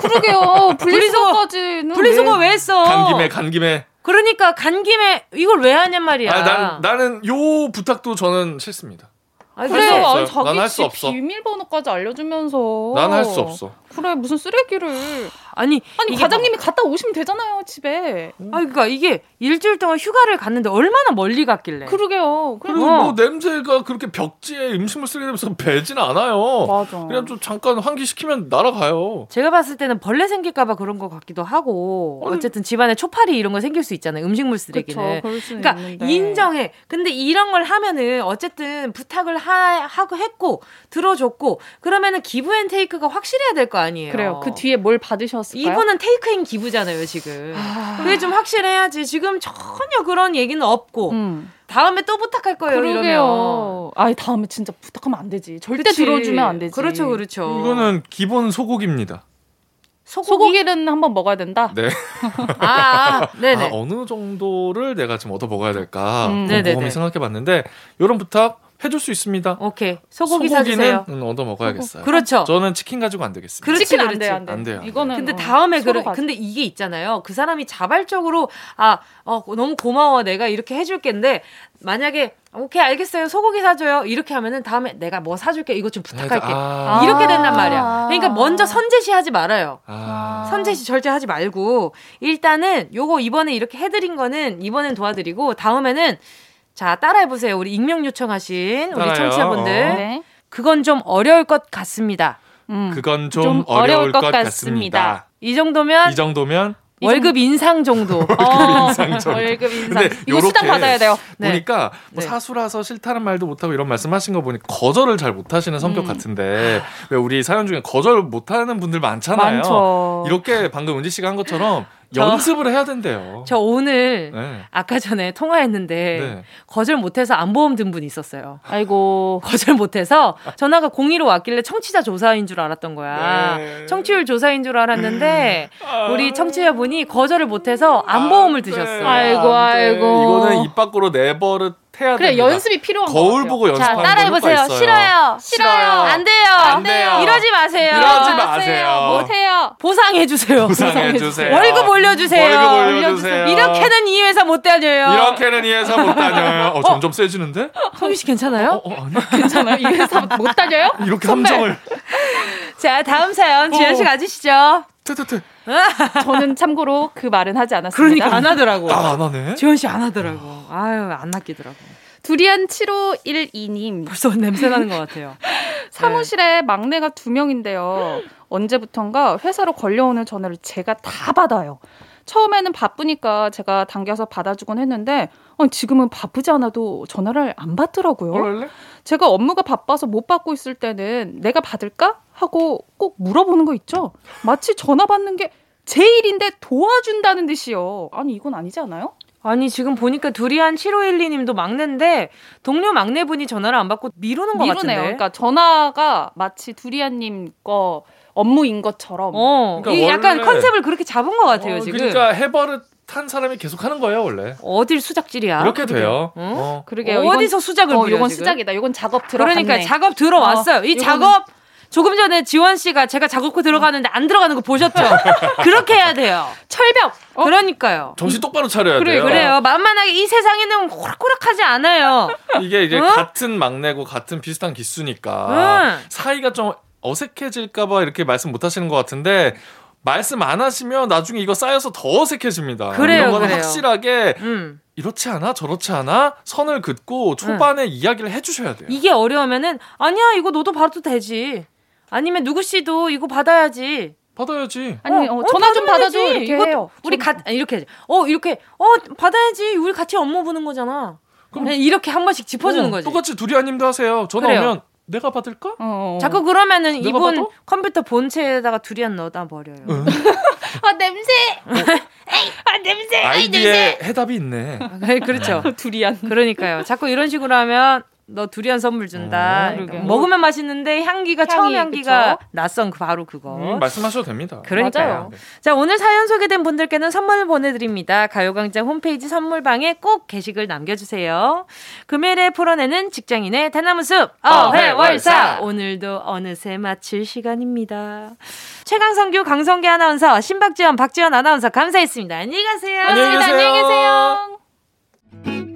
E: 그러게요. 분리수거까지는
A: 분리수거 왜, 왜 했어?
D: 간 김에 간 김에
A: 그러니까 간 김에 이걸 왜 하냔 말이야.
D: 아, 난, 나는 요 부탁도 저는 싫습니다.
E: 아니, 그래, 아니, 자기 집 비밀번호까지 알려주면서.
D: 난 할 수 없어.
E: 그래 무슨 쓰레기를 아니 아니 과장님이 갖다 오시면 되잖아요 집에.
A: 아 그러니까 이게 일주일 동안 휴가를 갔는데 얼마나 멀리 갔길래.
E: 그러게요.
D: 그리고 어. 뭐 냄새가 그렇게 벽지에 음식물 쓰게 되면서 배진 않아요. 맞아. 그냥 좀 잠깐 환기 시키면 날아가요.
A: 제가 봤을 때는 벌레 생길까봐 그런 것 같기도 하고 아니, 어쨌든 집안에 초파리 이런 거 생길 수 있잖아요. 음식물 쓰레기는. 그쵸, 그러니까 있는데. 인정해. 근데 이런 걸 하면은 어쨌든 부탁을 하, 하고 했고 들어줬고 그러면은 give and take가 확실해야 될 거 아니에요.
E: 그래요. 그 뒤에 뭘 받으 셨을까요?
A: 이분은 take인 give잖아요, 지금. 아... 그게 좀 확실해야지. 지금 전혀 그런 얘기는 없고. 음. 다음에 또 부탁할 거예요. 그러게요. 이러면.
E: 아, 다음에 진짜 부탁하면 안 되지. 절대 그치. 들어주면 안 되지.
A: 그렇죠, 그렇죠.
D: 이거는 기본 소고기입니다.
E: 소고기? 는 한번 먹어야 된다.
D: 네.
A: 아, 아, 네네.
D: 아, 어느 정도를 내가 지금 얻어 먹어야 될까? 음, 곰곰이 생각해 봤는데 이런 부탁 해줄 수 있습니다.
A: 오케이. 소고기 사주세요.
D: 얻어 먹어야겠어요.
A: 그렇죠.
D: 저는 치킨 가지고 안 되겠습니다.
E: 그렇지, 치킨 안 돼요, 안
D: 돼요. 안 돼요.
E: 이거는
A: 근데 다음에 그래. 근데 이게 있잖아요. 그 사람이 자발적으로 아, 어, 너무 고마워. 내가 이렇게 해줄게인데 만약에 오케이 알겠어요 소고기 사줘요 이렇게 하면은 다음에 내가 뭐 사줄게 이거 좀 부탁할게 아~ 이렇게 된단 말이야 그러니까 먼저 선제시하지 말아요 아~ 선제시 절대 하지 말고 일단은 요거 이번에 이렇게 해드린 거는 이번엔 도와드리고 다음에는 자, 따라해보세요. 우리 익명 요청하신 우리 청취자분들. 어. 네. 그건 좀 어려울 것 같습니다.
D: 음. 그건 좀, 좀 어려울, 것, 것 같습니다. 같습니다.
A: 이 정도면
D: 이 정도면
A: 월급 인상 정도. 월급
D: 어, 인상 정도.
E: 월급 인상. 이거 수당 받아야 돼요.
D: 네. 보니까 뭐 네. 사수라서 싫다는 말도 못하고 이런 말씀하신 거 보니 거절을 잘 못하시는 성격 음. 같은데 왜 우리 사연 중에 거절 못하는 분들 많잖아요. 많죠. 이렇게 방금 은지 씨가 한 것처럼 연습을 해야 된대요.
A: 저 오늘 네. 아까 전에 통화했는데 네. 거절 못해서 안보험 든 분이 있었어요. 아이고 거절 못해서 전화가 02로 왔길래 청취자 조사인 줄 알았던 거야. 네. 청취율 조사인 줄 알았는데 아. 우리 청취자분이 거절을 못해서 안보험을 드셨어.
E: 아이고 아이고.
D: 이거는 입 밖으로 내버릇 해야
E: 그래 됩니다. 연습이 필요한
D: 거울 보고 연습하는
A: 자, 따라해보세요. 싫어요. 싫어요. 안 돼요.
E: 안 돼요.
A: 이러지 마세요.
D: 이러지 마세요.
E: 못해요.
A: 보상해주세요.
D: 보상해주세요.
A: 월급 올려주세요.
D: 월급 올려주세요.
A: 이렇게는 이 회사 못 다녀요.
D: 이렇게는 이 회사 못 다녀요. 어, 점점 세지는데?
A: 성희 씨 괜찮아요? 어,
D: 어, 아니.
E: 괜찮아요? 이 회사 못 다녀요?
D: 이렇게 함정을.
A: 자, 다음 사연 지현 씨 가지시죠.
D: 트트트.
E: 저는 참고로 그 말은 하지 않았습니다.
A: 그러니까 안 하더라고.
D: 아, 안 하네.
A: 지원 씨 안 하더라고. 아유, 안 낚이더라고.
E: 두리안 7512님.
A: 벌써 냄새 나는 것 같아요.
E: 사무실에 네. 막내가 두 명인데요. 언제부턴가 회사로 걸려오는 전화를 제가 다 받아요. 처음에는 바쁘니까 제가 당겨서 받아주곤 했는데 어, 지금은 바쁘지 않아도 전화를 안 받더라고요.
D: 원래?
E: 제가 업무가 바빠서 못 받고 있을 때는 내가 받을까 하고 꼭 물어보는 거 있죠. 마치 전화 받는 게 제 일인데 도와준다는 듯이요. 아니 이건 아니지 않아요?
A: 아니 지금 보니까 두리안 7512님도 막내인데 동료 막내분이 전화를 안 받고 미루는 것 미루네요. 같은데.
E: 그러니까 전화가 마치 두리안님 거 업무인 것처럼.
A: 어, 그러니까 약간 컨셉을 그렇게 잡은 것 같아요
D: 어,
A: 지금.
D: 그러니까 해버릇 탄 사람이 계속 하는 거예요 원래.
A: 어딜 수작질이야.
D: 이렇게 돼요.
A: 응? 어. 그러게요. 어디서 수작을
E: 어, 이건 수작이다. 이건 작업 들어.
A: 그러니까 작업 들어왔어요. 어, 이 작업 조금 전에 지원 씨가 제가 작업고 들어가는데 안 들어가는 거 보셨죠? 그렇게 해야 돼요. 철벽. 어? 그러니까요.
D: 정신 똑바로 차려야
A: 그래,
D: 돼요.
A: 그래요. 만만하게 이 세상에는 호락호락하지 않아요.
D: 이게 이제 응? 같은 막내고 같은 비슷한 기수니까 응. 사이가 좀 어색해질까봐 이렇게 말씀 못 하시는 것 같은데 말씀 안 하시면 나중에 이거 쌓여서 더 어색해집니다.
A: 그래요,
D: 이런
A: 거는
D: 확실하게 음. 이렇지 않아 저렇지 않아 선을 긋고 초반에 음. 이야기를 해주셔야 돼요.
A: 이게 어려우면은 아니야 이거 너도 받아도 되지. 아니면 누구 씨도 이거 받아야지.
D: 받아야지.
E: 아니, 어, 어, 전화 좀 받아줘. 이렇게 해요.
A: 우리 가, 이렇게. 어, 이렇게. 어, 받아야지. 우리 같이 업무 보는 거잖아. 그럼 이렇게 한 번씩 짚어주는 어, 거지.
D: 똑같이 두리안님도 하세요. 전화 그래요. 오면 내가 받을까? 어,
A: 어. 자꾸 그러면은 이분 받아? 컴퓨터 본체에다가 두리안 넣어다 버려요. 응.
E: 아 냄새. 아 냄새.
D: 아이디에 해답이 있네.
A: 아, 그렇죠.
E: 두리안.
A: 그러니까요. 자꾸 이런 식으로 하면 너 두리안 선물 준다. 어, 그러니까 먹으면 맛있는데 향기가 향이, 처음 향기가 그쵸? 낯선 그 바로 그거.
D: 음, 말씀하셔도 됩니다.
A: 그러니까요. 네. 자 오늘 사연 소개된 분들께는 선물을 보내드립니다. 가요광장 홈페이지 선물방에 꼭 게시글 남겨주세요. 금요일에 풀어내는 직장인의 대나무숲 어회월사 오늘도 어느새 마칠 시간입니다. 최강성규 강성기 아나운서 신박지원 박지원 아나운서 감사했습니다. 안녕히 가세요.
D: 안녕히 계세요.
E: 안녕히 계세요.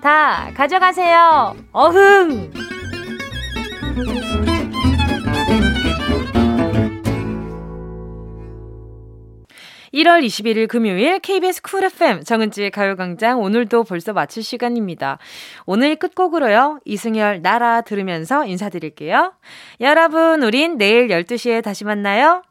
A: 다 가져가세요. 어흥! 1월 21일 금요일 KBS 쿨 FM 정은지의 가요광장 오늘도 벌써 마칠 시간입니다. 오늘 끝곡으로요. 이승열 나라 들으면서 인사드릴게요. 여러분 우린 내일 12시에 다시 만나요.